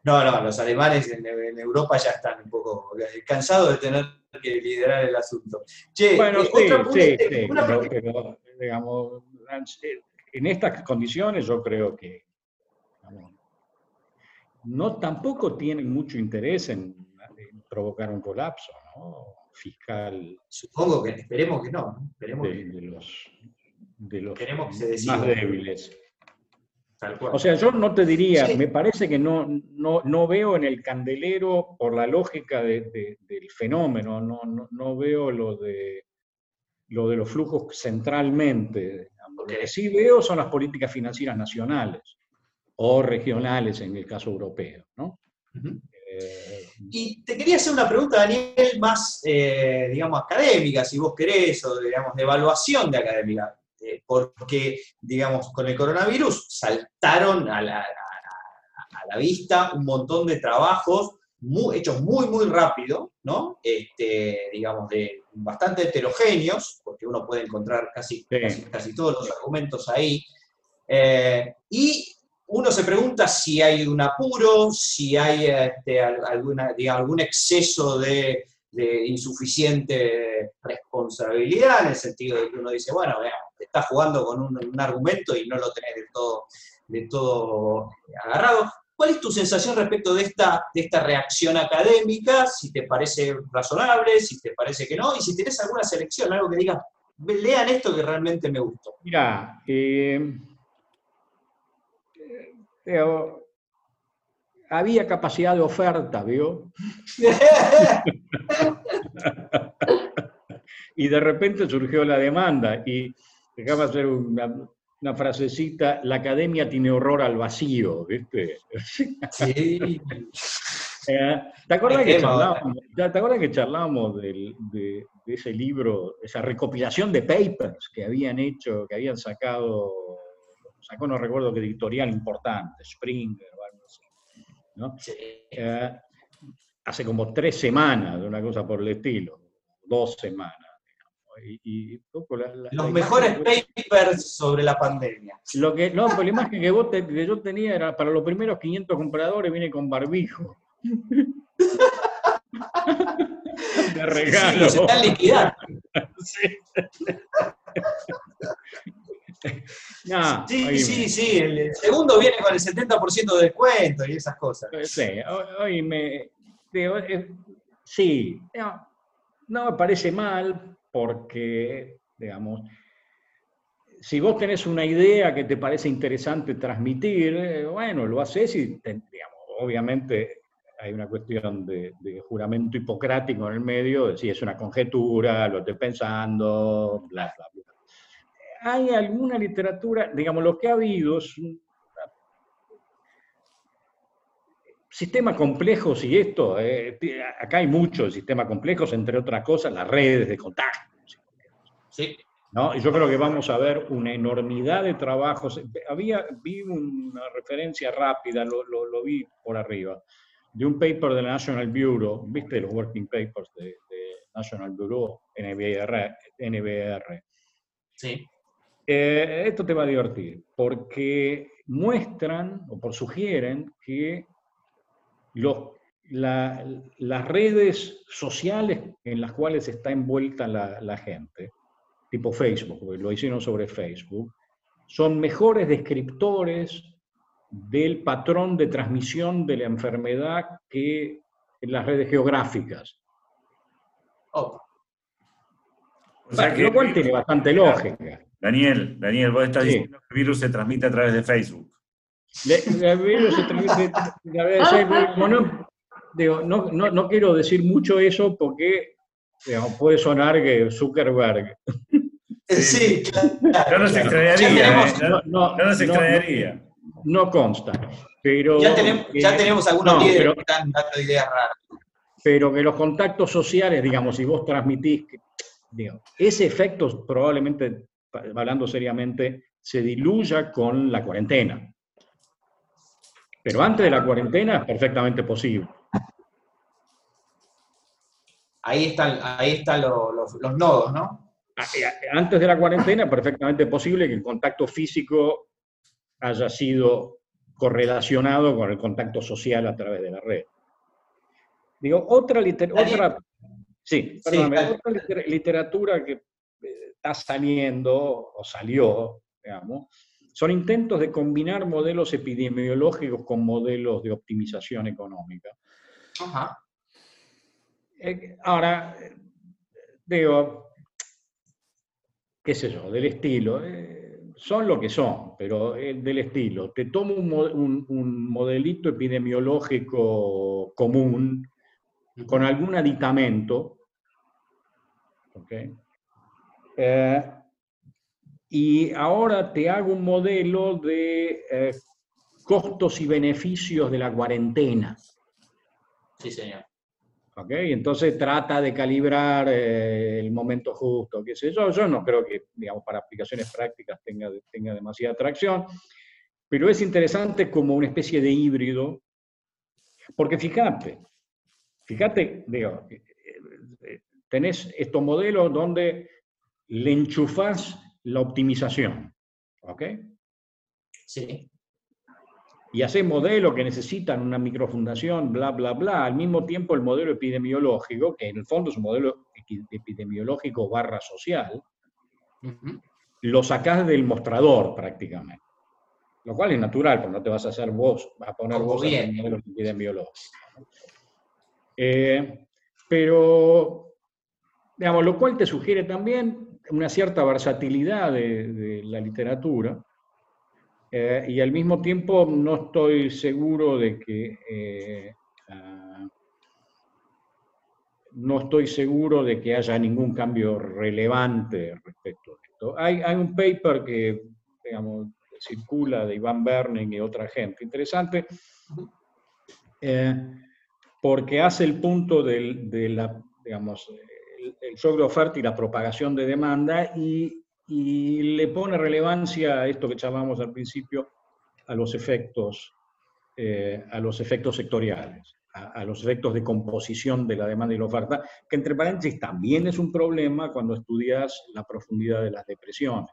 No, no, los alemanes en, en Europa ya están un poco cansados de tener que liderar el asunto. Che, bueno, eh, sí, otra- una- sí, sí, una pero, pregunta- pero, digamos, en estas condiciones yo creo que digamos, no tampoco tienen mucho interés en, en provocar un colapso ¿no? fiscal Supongo que esperemos que no. ¿no? Esperemos de, que de los, de los que se más débiles. tal cual. O sea, yo no te diría, Sí. me parece que no, no, no veo en el candelero, por la lógica de- de- del fenómeno, no, no, no veo lo de, lo de los flujos centralmente. Lo que sí veo son las políticas financieras nacionales o regionales en el caso europeo. ¿no? Eh, Y te quería hacer una pregunta, Daniel, más, eh, digamos, académica, si vos querés, o digamos, de evaluación de académica. Eh, porque, digamos, con el coronavirus saltaron a la, a- la vista un montón de trabajos mu- hechos muy, muy rápido, ¿no? Este, digamos, de bastante heterogéneos, porque uno puede encontrar casi, Sí. casi, casi todos los argumentos ahí. Eh, y uno se pregunta si hay un apuro, si hay este, al- alguna, digamos, algún exceso de, de insuficiente responsabilidad, en el sentido de que uno dice, bueno, te estás jugando con un, un argumento y no lo tenés del todo, del todo agarrado. ¿Cuál es tu sensación respecto de esta, de esta reacción académica? Si te parece razonable, si te parece que no, y si tenés alguna selección, algo que digas, lean esto que realmente me gustó. Mira, eh, eh, había capacidad de oferta, ¿vio? y de repente surgió la demanda y déjame hacer una, una frasecita, la academia tiene horror al vacío, ¿viste? Sí. Eh, ¿Te acuerdas que charlábamos, te acuerdas que charlábamos de, de ese libro, esa recopilación de papers que habían hecho, que habían sacado, sacó no recuerdo qué editorial importante, Springer o algo así, ¿no? Sí. Eh, hace como tres semanas, una cosa por el estilo, dos semanas. Digamos, Y, y un poco la- la- Los la mejores papers sobre la pandemia. Lo que, no, pero la imagen que, vos te- que yo tenía era para los primeros 500 compradores viene con barbijo. De regalo. Sí, los están liquidando. Sí. Sí, sí, sí. El segundo viene con el 70% de descuento y esas cosas. Sí, o- oíme, digo, eh, sí, no, no me parece mal porque, digamos, si vos tenés una idea que te parece interesante transmitir, eh, bueno, lo haces y, digamos, obviamente hay una cuestión de, juramento hipocrático en el medio, de si es una conjetura, lo estoy pensando, bla, bla, bla. Hay alguna literatura, digamos, lo que ha habido es sistemas complejos y esto, eh, acá hay muchos sistemas complejos, entre otras cosas, las redes de contacto. Sí. ¿no? Y yo creo que vamos a ver una enormidad de trabajos. Había, vi una referencia rápida, lo, lo- lo vi por arriba, de un paper de la National Bureau, ¿viste los working papers de, de National Bureau, NBR? NBR. Sí. Eh, esto te va a divertir, porque muestran o por sugieren que los, la- las redes sociales en las cuales está envuelta la, la gente, tipo Facebook, porque lo hicieron sobre Facebook, son mejores descriptores del patrón de transmisión de la enfermedad que en las redes geográficas. Opa. O sea que- lo cual tiene bastante lógica. Daniel, Daniel, vos estás Sí. diciendo que el virus se transmite a través de Facebook. Bueno, digo, no, no, no quiero decir mucho eso porque digamos, puede sonar que Zuckerberg. Sí, claro. No nos Ya extrañaría, tenemos- ¿eh? no, no, no nos no, extrañaría. No consta. Pero, Ya tenemos, ya tenemos algunos no, líderes pero- que están dando ideas raras. pero que los contactos sociales, digamos, si vos transmitís, que- digo, ese efecto probablemente, hablando seriamente, se diluya con la cuarentena. Pero antes de la cuarentena es perfectamente posible. Ahí están, ahí están lo- los, los nodos, ¿no? A- a- Antes de la cuarentena es perfectamente posible que el contacto físico haya sido correlacionado con el contacto social a través de la red. Digo, otra, liter- Daniel. otra, sí, perdóname, dale. otra liter- literatura que eh, está saliendo o salió, digamos, son intentos de combinar modelos epidemiológicos con modelos de optimización económica. Ajá. Eh, Ahora, digo, qué sé yo, del estilo, eh, son lo que son, pero eh, del estilo, te tomo un, un- un modelito epidemiológico común con algún aditamento, ¿ok? Eh, y ahora te hago un modelo de eh, costos y beneficios de la cuarentena. Sí, señor. ¿ok? Entonces trata de calibrar eh, el momento justo, qué sé yo. Yo no creo que, digamos, para aplicaciones prácticas tenga, tenga demasiada atracción, pero es interesante como una especie de híbrido, porque fíjate, fíjate, digo, eh, tenés estos modelos donde le enchufás la optimización, ¿ok? Sí. y hacer modelos que necesitan una microfundación, bla, bla, bla. Al mismo tiempo, el modelo epidemiológico, que en el fondo es un modelo epidemiológico barra social, lo sacás del mostrador prácticamente. Lo cual es natural, porque no te vas a hacer vos, a poner Como vos en bien. el modelo epidemiológico. Eh, pero, digamos, lo cual te sugiere también una cierta versatilidad de, de la literatura, eh, y al mismo tiempo no estoy seguro de que eh, ah, no estoy seguro de que haya ningún cambio relevante respecto a esto. Hay, hay un paper que digamos, circula de Iván Berning y otra gente, interesante, eh, porque hace el punto del, de la, digamos, el, el de oferta y la propagación de demanda y, y le pone relevancia a esto que llamamos al principio a los efectos, eh, a los efectos sectoriales, a, a los efectos de composición de la demanda y la oferta, que entre paréntesis también es un problema cuando estudias la profundidad de las depresiones.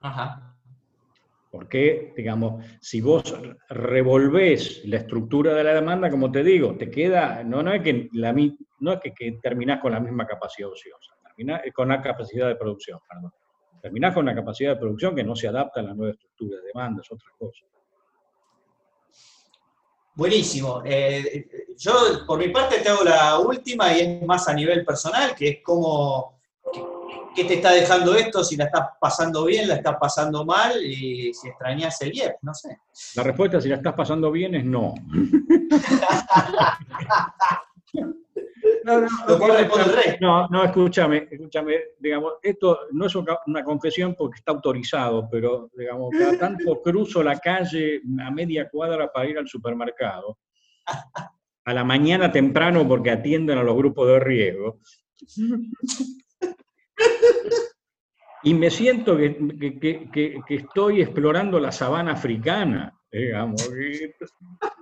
Ajá. Porque, digamos, si vos revolvés la estructura de la demanda, como te digo, te queda, no, es que, la, terminás con la misma capacidad ociosa, terminás con la capacidad de producción, perdón. Terminás con una capacidad de producción que no se adapta a la nueva estructura de demanda, es otra cosa. Buenísimo. Eh, yo, por mi parte, te hago la última y es más a nivel personal, que es cómo, qué, te está dejando esto, si la estás pasando bien, la estás pasando mal, y si extrañas el IEP, no sé. La respuesta, si la estás pasando bien, es no. No, no, no, no, escúchame, escúchame, digamos, esto no es una una confesión porque está autorizado, pero, digamos, cada tanto cruzo la calle a media cuadra para ir al supermercado, a la mañana temprano porque atienden a los grupos de riesgo, y me siento que, que- que- estoy explorando la sabana africana, digamos. y-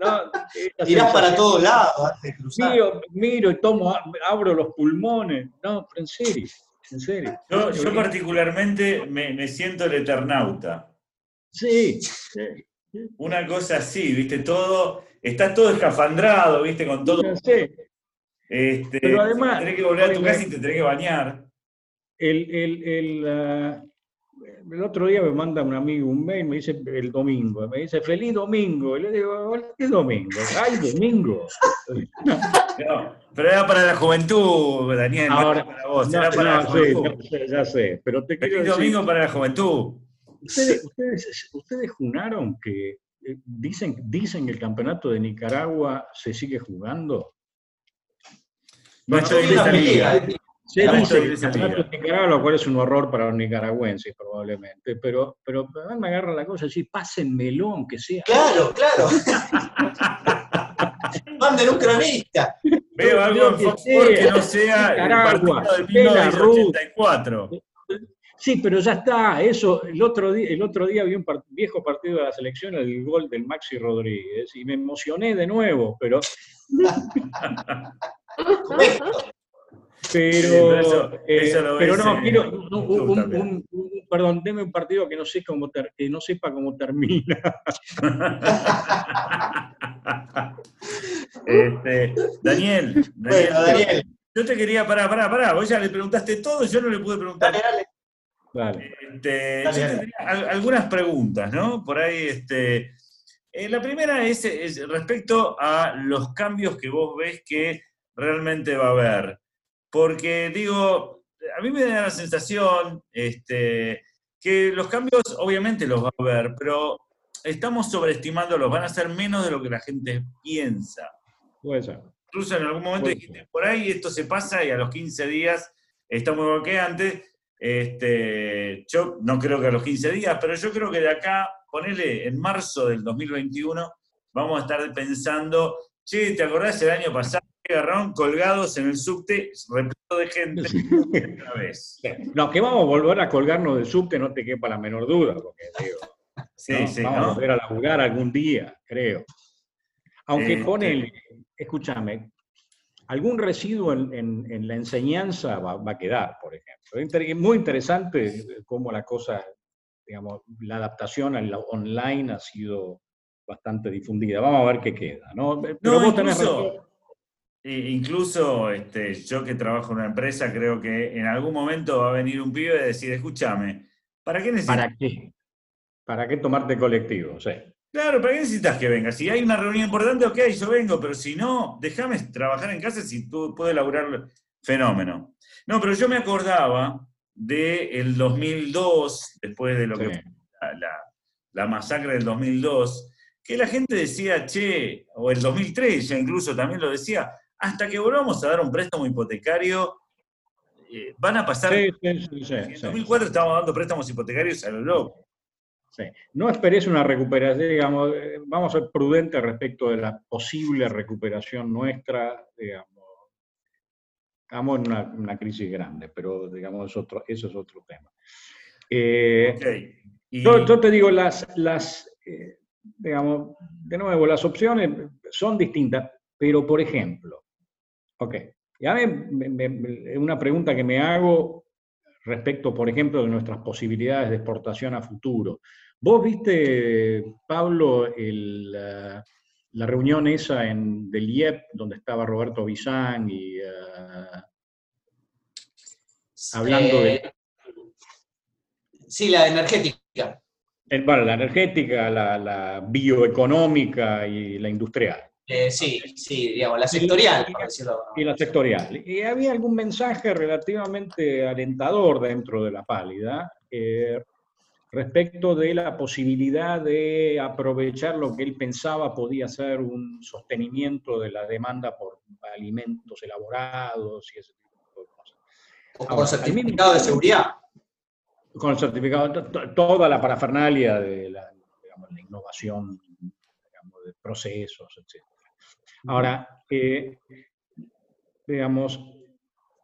no, esta Irás para todos lados. Miro, miro y tomo, abro los pulmones. No, pero en serio, en serio. Yo, yo particularmente me, me siento el eternauta. Sí, sí. Una cosa así, viste, todo estás todo escafandrado, ¿viste? Con todo. Sé. Este, Pero además, tenés que volver a tu casa y te tenés que bañar. El, el, el, ah, el otro día me manda un amigo un mail, me dice el domingo, me dice feliz domingo. Y le digo, "Hola, ¿qué domingo? ¡Ay, domingo! No, pero era para la juventud, Daniel, no Ahora, era para vos, No, era para no, la sí, ya sé, ya sé, pero te Feliz decir, domingo para la juventud. ustedes, ustedes, ustedes junaron que eh, dicen, dicen que el campeonato de Nicaragua se sigue jugando. No esa una liga. liga. De el de Nicaragua, lo cual es un horror para los nicaragüenses probablemente, pero, pero me agarra la cosa así, pásenmelo aunque sea. Claro, claro. Manden un cronista. Veo algo en Fox que no sea el Nicaragua, partido del Belarus. 1984. Sí, pero ya está, eso, el otro día, el otro día vi un par- viejo partido de la selección, el gol del Maxi Rodríguez, y me emocioné de nuevo, pero. pero, pero eso- eh, eso lo pero ves no, quiero, un, YouTube un- también. un- un- perdón, deme un partido que no sé cómo ter- que no sepa cómo termina. Este, Daniel, Daniel, Bueno, Daniel, yo te quería, pará, pará, pará, vos ya le preguntaste todo, yo no le pude preguntar. dale, dale. Vale. Este, Dale, yo dale. tendría al- algunas preguntas, ¿no? Por ahí, este, eh, la primera es, es respecto a los cambios que vos ves que realmente va a haber. Porque digo, a mí me da la sensación este, que los cambios obviamente los va a haber, pero estamos sobreestimándolos, van a ser menos de lo que la gente piensa. Incluso en algún momento dijiste, por ahí esto se pasa y a los 15 días está muy igual que antes. Este, yo no creo que a los 15 días, pero yo creo que de acá, ponele en marzo del 2021, vamos a estar pensando, che, ¿te acordás el año pasado agarraron colgados en el subte, repleto de gente otra vez? No, que vamos a volver a colgarnos del subte, no te quepa la menor duda, porque digo, Sí, ¿no? sí, vamos a volver a laburar algún día, creo. Aunque Este- ponele, escúchame, algún residuo en, en- en la enseñanza va, va a quedar, por ejemplo. Es muy interesante cómo la cosa, digamos, la adaptación al online ha sido bastante difundida. Vamos a ver qué queda, ¿no? Pero No, vos tenés incluso, razón. I- incluso este, yo que trabajo en una empresa, creo que en algún momento va a venir un pibe y decir, escúchame, ¿para qué necesitas? ¿Para qué? ¿Para qué tomarte colectivo? Sí. Claro, ¿para qué necesitas que venga? Si hay una reunión importante, ok, yo vengo, pero si no, déjame trabajar en casa si tú puedes laburar fenómeno. No, pero yo me acordaba del 2002, después de lo que Sí. la, la- la masacre del 2002, que la gente decía, che, o el 2003 ya incluso también lo decía, hasta que volvamos a dar un préstamo hipotecario, eh, van a pasar... Sí, sí, sí, sí, en el sí. 2004 estábamos dando préstamos hipotecarios a lo loco. Sí. No esperes una recuperación, digamos, eh, vamos a ser prudentes respecto de la posible recuperación nuestra, digamos. Estamos en una, una crisis grande, pero digamos, es otro, eso es otro tema. Eh, Ok. Y- yo, yo te digo, las, las eh, digamos, de nuevo, las opciones son distintas, pero por ejemplo, ok, ya me, me- me- una pregunta que me hago respecto, por ejemplo, de nuestras posibilidades de exportación a futuro. ¿Vos viste, Pablo, el, eh, la reunión esa en, del IEP, donde estaba Roberto Bizán y eh, hablando de Eh, Sí, la energética. el- bueno, la energética, la, la bioeconómica y la industrial? Eh, sí, sí, digamos, la sectorial, por decirlo. y la sectorial. Y había algún mensaje relativamente alentador dentro de la pálida eh, respecto de la posibilidad de aprovechar lo que él pensaba podía ser un sostenimiento de la demanda por alimentos elaborados y ese tipo de cosas. O Ahora, con certificado de seguridad. Con el certificado, to- to- toda la parafernalia de la, digamos, la innovación de procesos, etc. Ahora, eh, digamos,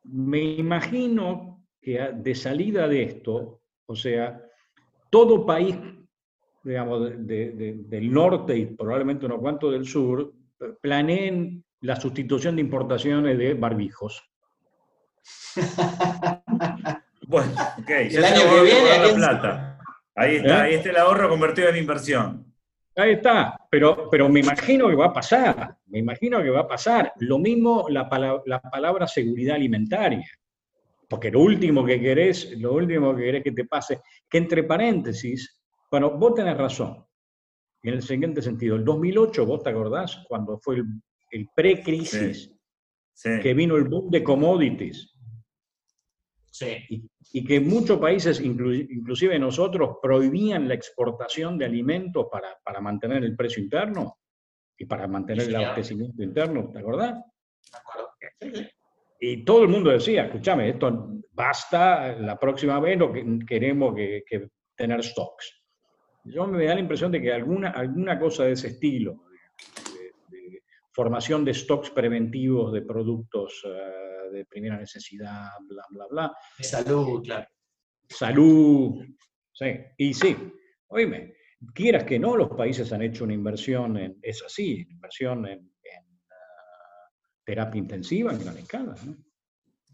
me imagino que de salida de esto, o sea, todo país, digamos, de- de- de- del norte y probablemente unos cuantos del sur, eh, planeen la sustitución de importaciones de barbijos. Bueno, ok. El año que viene, la ¿quién plata. Ahí está, ¿Eh? ahí está el ahorro convertido en inversión. Ahí está, pero, pero me imagino que va a pasar, me imagino que va a pasar. Lo mismo la, pala- la palabra seguridad alimentaria, porque lo último que querés, lo último que querés que te pase, que entre paréntesis, bueno, vos tenés razón, en el siguiente sentido, el 2008, vos te acordás, cuando fue el, el pre-crisis, Sí. que vino el boom de commodities, Sí. y, y que muchos países, inclu- inclusive nosotros, prohibían la exportación de alimentos para, para mantener el precio interno y para mantener Sí, el abastecimiento interno, ¿te acordás? De acuerdo. Sí. Y todo el mundo decía, escúchame, esto basta, la próxima vez que queremos que, que tener stocks. Yo me da la impresión de que alguna, alguna cosa de ese estilo, formación de stocks preventivos de productos eh, de primera necesidad, bla, bla, bla, salud, claro. salud. Sí, y sí, oíme, quieras que no, los países han hecho una inversión en, es así, inversión en, en, ah, terapia intensiva en gran escala. ¿no?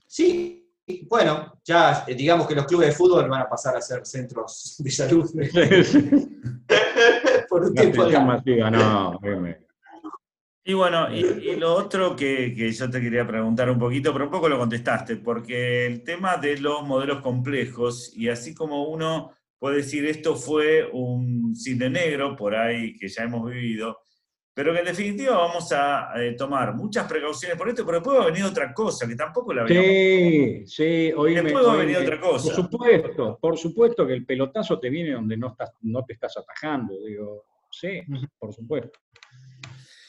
Sí, bueno, ya eh, digamos que los clubes de fútbol van a pasar a ser centros de salud por un La tiempo masiva, no, oíme. Y bueno, y, y lo otro que, que yo te quería preguntar un poquito, pero un poco lo contestaste, porque el tema de los modelos complejos, y así como uno puede decir esto fue un cine negro por ahí que ya hemos vivido, pero que en definitiva vamos a eh, tomar muchas precauciones por esto, pero después va a venir otra cosa, que tampoco la veíamos. Sí, sí, oíme, Después va a venir otra cosa. Por supuesto, por supuesto que el pelotazo te viene donde no, estás, no te estás atajando, digo, sí, por supuesto.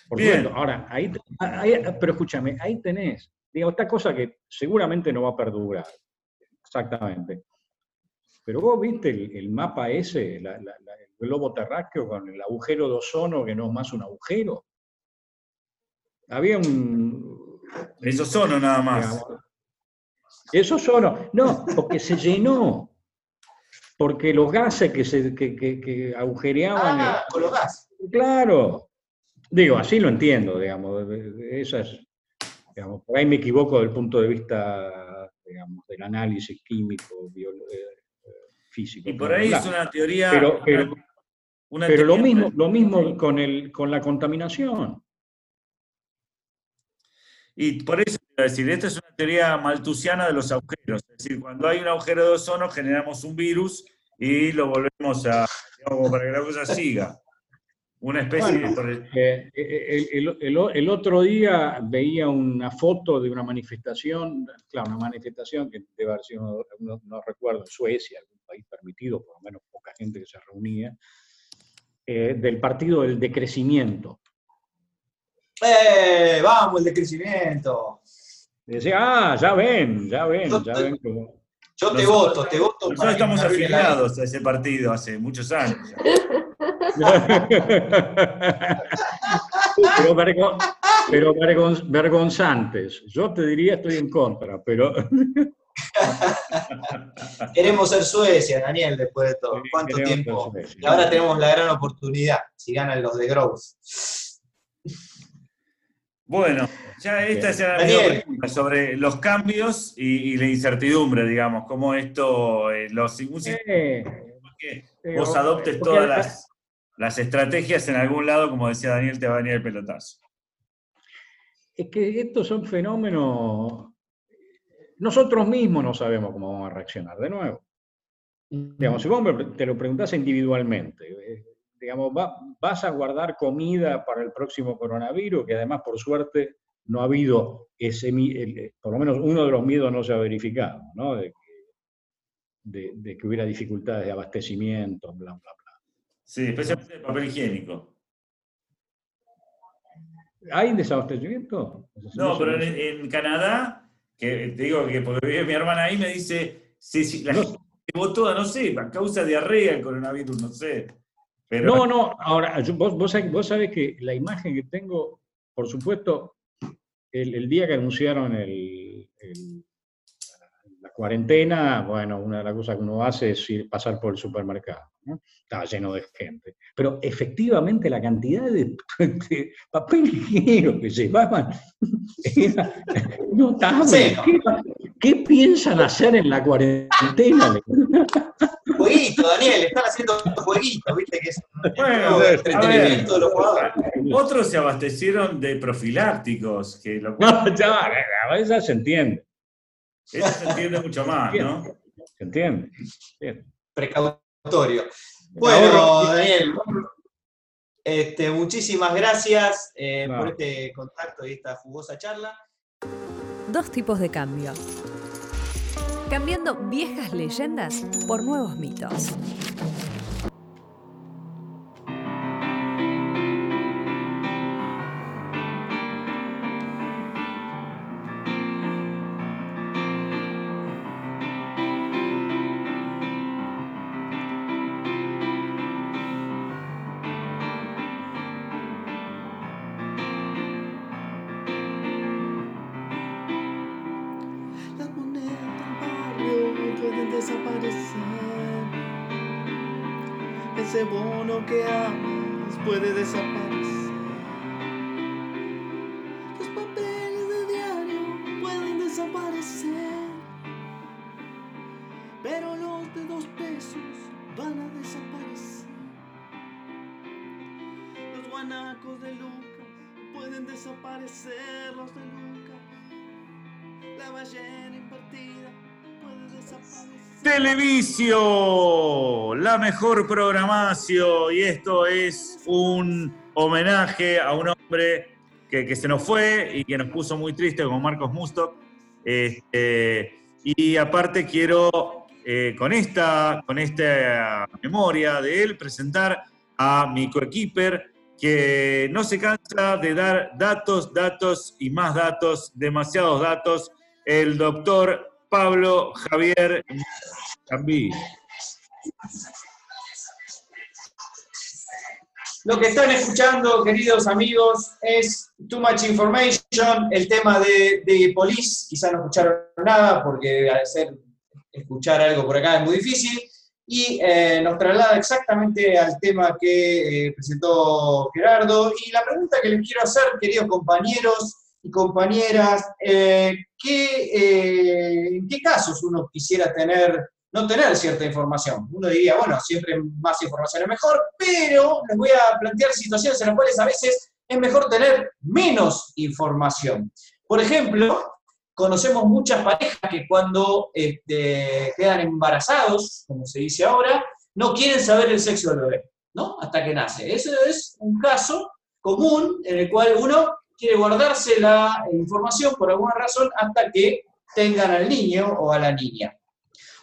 Por supuesto. Ahora, ahí, ahí- pero escúchame, ahí tenés, digo, esta cosa que seguramente no va a perdurar, exactamente. Pero vos viste el, el mapa ese, la- la- la- el globo terráqueo con el agujero de ozono que no es más un agujero. Había un, Eso son nada más. digamos. Eso solo, no, porque se llenó. Porque los gases que, se, que, que- que agujereaban, Ah, con los gas. el- claro. Digo, así lo entiendo, digamos. Esas, digamos, por ahí me equivoco del punto de vista, digamos, del análisis químico, biolo- eh, eh, físico. Y por ahí es una teoría. Pero- pero- una Pero lo mismo, lo mismo con, el, con la contaminación. Y por eso a decir, esto es una teoría maltusiana de los agujeros. Es decir, cuando hay un agujero de ozono generamos un virus y lo volvemos a, digamos, para que la cosa siga. Una especie Bueno, de... Eh, el, el- el- el otro día veía una foto de una manifestación, claro, una manifestación que debe haber sido, no, no recuerdo, en Suecia, algún país permitido, por lo menos poca gente que se reunía, eh, del partido del decrecimiento. ¡Eh! ¡Vamos, el decrecimiento! Y decía, ah, ya ven, ya ven, ya ven cómo- Yo te Nosotros- voto, te voto. Nosotros para estamos afiliados a ese partido hace muchos años. ya. pero vergo- pero vergon- vergonzantes. Yo te diría estoy en contra, pero Queremos ser Suecia, Daniel, después de todo. ¿Cuánto queremos tiempo? Y ahora tenemos la gran oportunidad, si ganan los de Growth. Bueno, ya esta es la pregunta sobre los cambios y, y la incertidumbre, digamos, cómo esto, eh, los, un sistema Eh, que pero- vos adoptes todas las, las estrategias en algún lado, como decía Daniel, te va a venir el pelotazo. es que estos son fenómenos, nosotros mismos no sabemos cómo vamos a reaccionar, de nuevo. Digamos, si vos te lo preguntás individualmente, eh, digamos, va- vas a guardar comida para el próximo coronavirus, que además, por suerte, no ha habido ese, eh, por lo menos uno de los miedos no se ha verificado, ¿no? De que, de- que hubiera dificultades de abastecimiento, bla, bla. Sí, especialmente el papel higiénico. ¿Hay desabastecimiento? No, pero en, Canadá, que te digo que porque vive mi hermana ahí, me dice, sí, sí, la No. gente llevó toda, no sé, a causa diarrea el coronavirus, no sé. Pero No, no, ahora, vos, vos, sabés- vos sabés que la imagen que tengo, por supuesto, el, el día que anunciaron el- cuarentena, bueno, una de las cosas que uno hace es ir, pasar por el supermercado. ¿no? Estaba lleno de gente. Pero efectivamente la cantidad de, de papel higiénico que llevaban era notable. ¿Qué, qué piensan hacer en la cuarentena? jueguito, Daniel, están haciendo jueguito, viste que es Bueno, entretenimiento de los jugadores. Otros se abastecieron de profilácticos, que lo cual No, ya, ya se entiende. Eso se entiende mucho más, ¿no? Se entiende. Bien. Precautorio. Bueno, Daniel, este, muchísimas gracias eh, por este contacto y esta jugosa charla. Dos tipos de cambio. Cambiando viejas leyendas por nuevos mitos. Pueden desaparecer. Los de Lucas. La ballena invertida puede desaparecer. Televisio, la mejor programación, y esto es un homenaje a un hombre que, que se nos fue y que nos puso muy triste, como Marcos Mustok. Este, y aparte quiero, eh, con, esta, con esta memoria de él, presentar a mi coequiper, que no se cansa de dar datos, datos y más datos, demasiados datos, el doctor Pablo Javier Cambí. Lo que están escuchando, queridos amigos, es Too Much Information, el tema de, de Police. Quizá no escucharon nada porque ser escuchar algo por acá es muy difícil. Y eh, nos traslada exactamente al tema que eh, presentó Gerardo. Y la pregunta que les quiero hacer, queridos compañeros y compañeras, eh, ¿qué, ¿en qué casos uno quisiera tener no tener cierta información. Uno diría, bueno, siempre más información es mejor, pero les voy a plantear situaciones en las cuales a veces es mejor tener menos información. Por ejemplo, conocemos muchas parejas que cuando este, quedan embarazados, como se dice ahora, no quieren saber el sexo del bebé, ¿no? Hasta que nace. Eso es un caso común en el cual uno quiere guardarse la información por alguna razón hasta que tengan al niño o a la niña.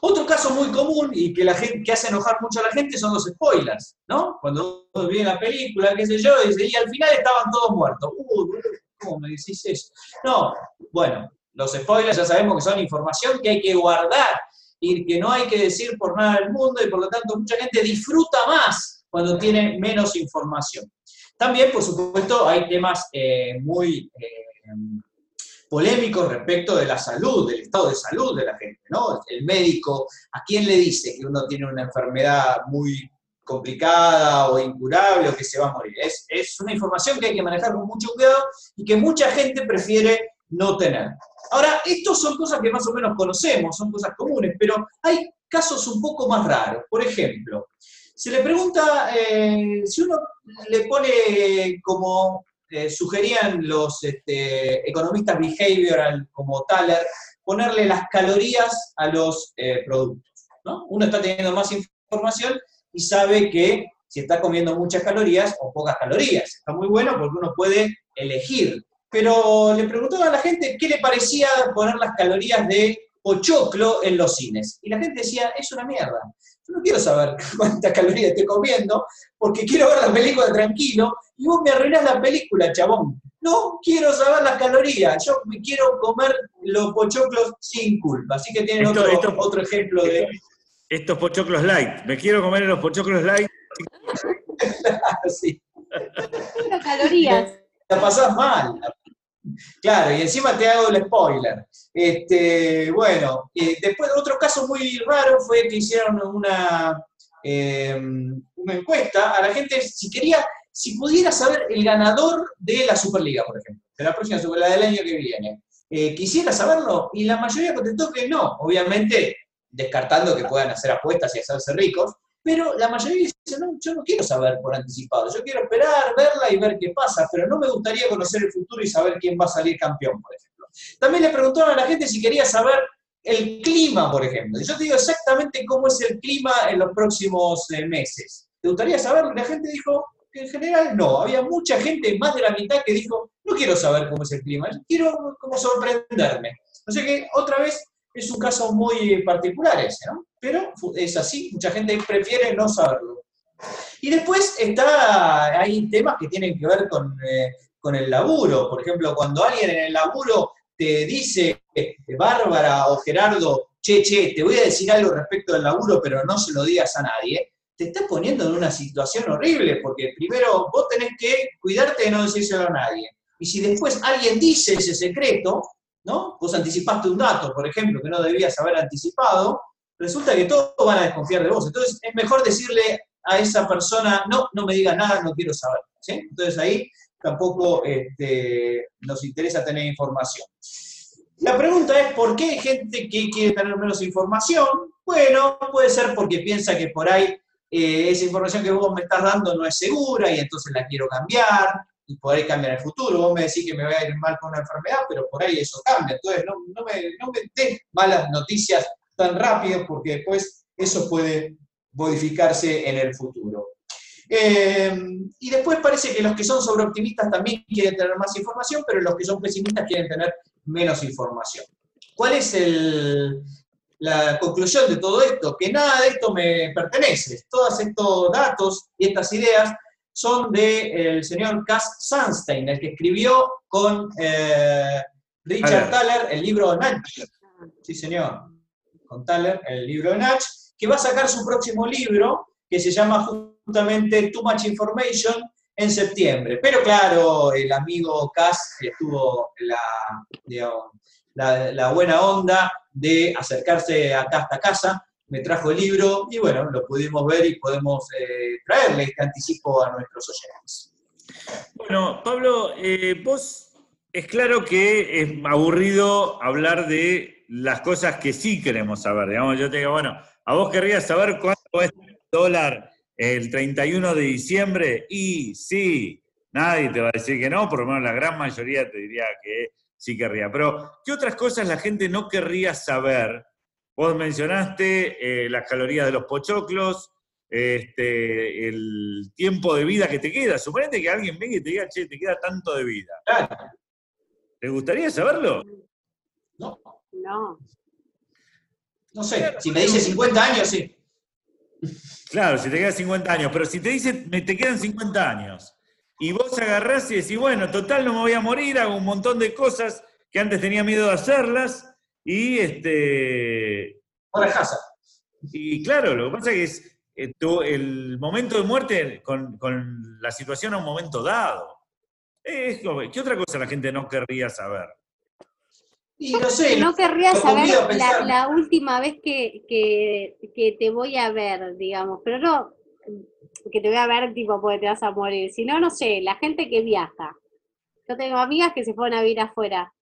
Otro caso muy común y que, la gente, que hace enojar mucho a la gente son los spoilers, ¿no? Cuando uno ve la película, qué sé yo, y, dice, y al final estaban todos muertos. Uy, ¿cómo me decís eso? No, bueno, los spoilers ya sabemos que son información que hay que guardar y que no hay que decir por nada del mundo y por lo tanto mucha gente disfruta más cuando tiene menos información. También, por supuesto, hay temas eh, muy... Eh, polémicos respecto de la salud, del estado de salud de la gente, ¿no? El médico, ¿a quién le dice que uno tiene una enfermedad muy complicada o incurable o que se va a morir? Es, es una información que hay que manejar con mucho cuidado y que mucha gente prefiere no tener. Ahora, estos son cosas que más o menos conocemos, son cosas comunes, pero hay casos un poco más raros. Por ejemplo, se le pregunta, eh, si uno le pone como eh, sugerían los este, economistas behavioral como Thaler, ponerle las calorías a los eh, productos. ¿no? Uno está teniendo más información y sabe que si está comiendo muchas calorías o pocas calorías. Está muy bueno porque uno puede elegir. Pero le preguntaban a la gente qué le parecía poner las calorías de pochoclo en los cines. Y la gente decía, es una mierda. Yo no quiero saber cuántas calorías estoy comiendo, porque quiero ver la película tranquilo, y vos me arruinás la película, chabón. No quiero saber las calorías, yo me quiero comer los pochoclos sin culpa. Así que tienen Esto- otro, esto- otro ejemplo de... Estos pochoclos light. Me quiero comer los pochoclos light. sí, Las calorías. la pasás mal. Claro, y encima te hago el spoiler. Este, bueno, después otro caso muy raro fue que hicieron una, eh, una encuesta a la gente si quería, si pudiera saber el ganador de la Superliga, por ejemplo, de la próxima Superliga del año que viene. Eh, quisiera saberlo y la mayoría contestó que no. Obviamente descartando que puedan hacer apuestas y hacerse ricos, pero la mayoría dice, no, yo no quiero saber por anticipado, yo quiero esperar, verla y ver qué pasa, pero no me gustaría conocer el futuro y saber quién va a salir campeón, por ejemplo. También le preguntaron a la gente si quería saber el clima, por ejemplo. Yo te digo exactamente cómo es el clima en los próximos eh, meses. ¿Te gustaría saberlo? Y la gente dijo que en general no. Había mucha gente, más de la mitad, que dijo, no quiero saber cómo es el clima, quiero como sorprenderme. O sea que otra vez es un caso muy particular ese, ¿no? Pero es así, mucha gente prefiere no saberlo. Y después está, hay temas que tienen que ver con, eh, con el laburo. Por ejemplo, cuando alguien en el laburo te dice, eh, Bárbara o Gerardo, che, che, te voy a decir algo respecto del laburo, pero no se lo digas a nadie, te estás poniendo en una situación horrible, porque primero vos tenés que cuidarte de no decírselo a nadie. Y si después alguien dice ese secreto, ¿no? Vos anticipaste un dato, por ejemplo, que no debías haber anticipado, resulta que todos van a desconfiar de vos. Entonces es mejor decirle a esa persona, no, no me digas nada, no quiero saber. Entonces ahí tampoco este, nos interesa tener información. La pregunta es, ¿por qué hay gente que quiere tener menos información? Bueno, puede ser porque piensa que por ahí eh, esa información que vos me estás dando no es segura y entonces la quiero cambiar y por ahí cambia en el futuro. Vos me decís que me voy a ir mal con una enfermedad, pero por ahí eso cambia. Entonces no, no me, no me des malas noticias tan rápido porque después eso puede modificarse en el futuro. Eh, y después parece que los que son sobreoptimistas también quieren tener más información, pero los que son pesimistas quieren tener menos información. ¿Cuál es la conclusión de todo esto? Que nada de esto me pertenece. Todos estos datos y estas ideas son del señor Cass Sunstein, el que escribió con eh, Richard Thaler el libro Natch. Sí, señor. Con Thaler el libro Natch, que va a sacar su próximo libro, que se llama justamente Too Much Information, en septiembre. Pero claro, el amigo Cass tuvo la, la, buena onda de acercarse acá hasta casa, me trajo el libro y bueno, lo pudimos ver y podemos eh, traerle este anticipo a nuestros oyentes. Bueno, Pablo, eh, vos es claro que es aburrido hablar de las cosas que sí queremos saber. Digamos, yo te digo, bueno, a vos querrías saber cuánto es el dólar el 31 de diciembre y sí, nadie te va a decir que no, por lo menos la gran mayoría te diría que sí querría. Pero, ¿qué otras cosas la gente no querría saber? Vos mencionaste eh, las calorías de los pochoclos, este, el tiempo de vida que te queda. Suponete que alguien venga y te diga, che, te queda tanto de vida. ¿Te gustaría saberlo? No. No. No sé, si me dice 50 años, sí. Claro, si te quedan 50 años, pero si te dicen, me te quedan 50 años, y vos agarrás y decís, bueno, total no me voy a morir, hago un montón de cosas que antes tenía miedo de hacerlas, y este... Ahora casa. Y claro, lo que pasa es que es, eh, el momento de muerte con, la situación a un momento dado. ¿Qué otra cosa la gente no querría saber? no sé. No querría saber la, última vez que, te voy a ver, digamos, pero no que te voy a ver tipo porque te vas a morir, sino, no sé, la gente que viaja. Yo tengo amigas que se fueron a vivir afuera.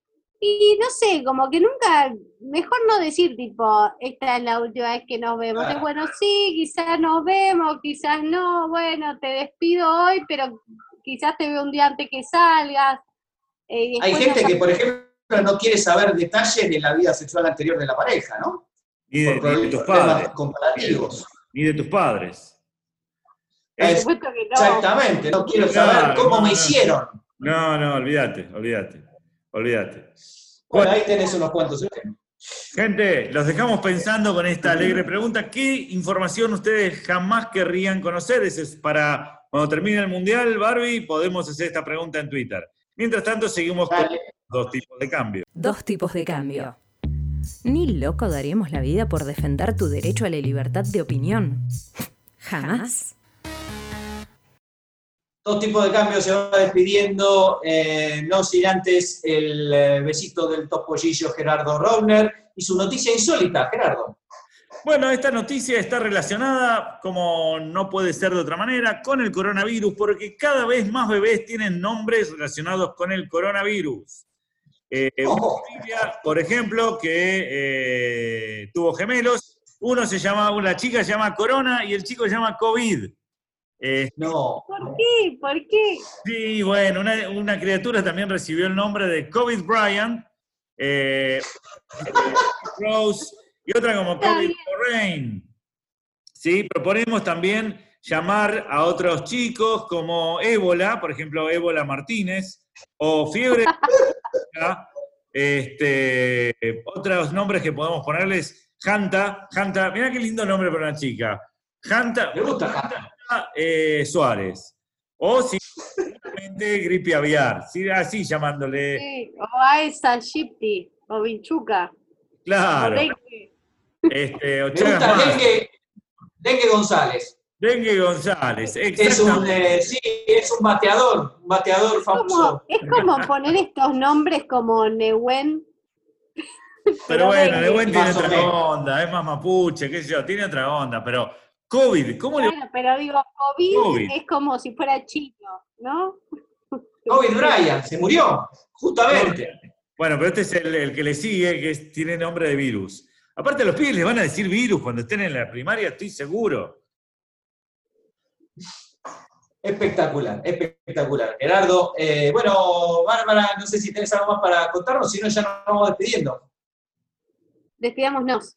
Y no sé, como que nunca, mejor no decir tipo, esta es la última vez que nos vemos. Es bueno, sí, quizás nos vemos, quizás no, bueno, te despido hoy, pero quizás te veo un día antes que salgas. Eh, Hay gente que, por ejemplo, no quiere saber detalles de la vida sexual anterior de la pareja, ¿no? Ni de, tus padres. Comparativos. Ni de tus padres. Exactamente, no quiero saber cómo me hicieron. No, no, olvídate, olvídate, olvídate. Bueno, ahí tenés unos cuantos Gente, los dejamos pensando con esta alegre pregunta. ¿Qué información ustedes jamás querrían conocer? Ese es para cuando termine el Mundial, Barbie, podemos hacer esta pregunta en Twitter. Mientras tanto, seguimos con dos tipos de cambio. Dos tipos de cambio. Ni loco daríamos la vida por defender tu derecho a la libertad de opinión. Jamás. Dos tipos de cambio se va despidiendo, eh, no sin antes el eh, besito del topollillo Gerardo Rogner y su noticia insólita, Gerardo. Bueno, esta noticia está relacionada, como no puede ser de otra manera, con el coronavirus, porque cada vez más bebés tienen nombres relacionados con el coronavirus. Eh, oh. por ejemplo, que eh, tuvo gemelos, Uno se llama, la chica se llama Corona y el chico se llama COVID. Eh, No. ¿Por qué? ¿Por qué? sí, bueno, una, una criatura también recibió el nombre de COVID Bryant, eh, Rose y otra como Está COVID Lorraine. Sí, proponemos también llamar a otros chicos como Ébola, por ejemplo, Ébola Martínez, o Fiebre. este, otros nombres que podemos ponerles, Janta, Janta, mira qué lindo nombre para una chica. Janta, Me gusta Janta. eh, Suárez. O simplemente gripe aviar, sí, así llamándole. Sí, O a esa Shipti, o Vinchuca, Claro. Este, o Me gusta más. Dengue, Dengue González. Dengue González, Es un, eh, sí, es un bateador, un bateador Como, famoso. es como poner estos nombres como Nehuen. Pero bueno, buen tiene otra menos. onda, es más mapuche, qué sé yo, tiene otra onda, pero COVID, ¿cómo le Bueno, pero digo, COVID, COVID. es como si fuera chino, ¿no? Kobe Bryant, se murió, justamente. Bueno, pero este es el, el que le sigue, que es- tiene nombre de virus. Aparte, los pibes les van a decir virus cuando estén en la primaria, estoy seguro. Espectacular, espectacular. Gerardo, eh, bueno, Bárbara, no sé si tenés algo más para contarnos, si no ya nos vamos despidiendo. Despidámonos.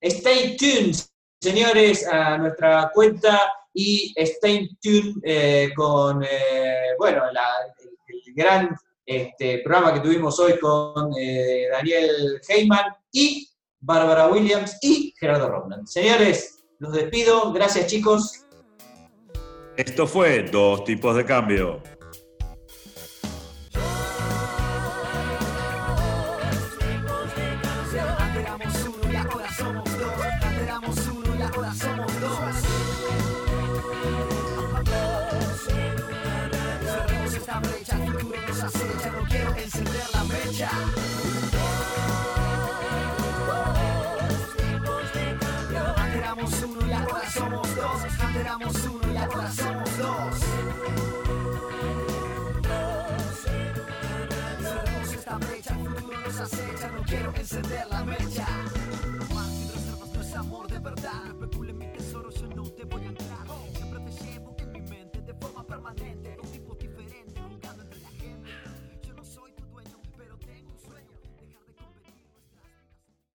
Stay tuned, señores, a nuestra cuenta y stay tuned eh, con, eh, bueno, la- el, el gran este, programa que tuvimos hoy con eh, Daniel Heyman y Bárbara Williams y Gerardo Roland. Señores, los despido. Gracias, chicos. Esto fue Dos Tipos de Cambio. Éramos uno y ahora somos dos. Cerremos esta brecha, el futuro nos acecha. No quiero encender la mecha. Juan sin reservas no es amor de verdad.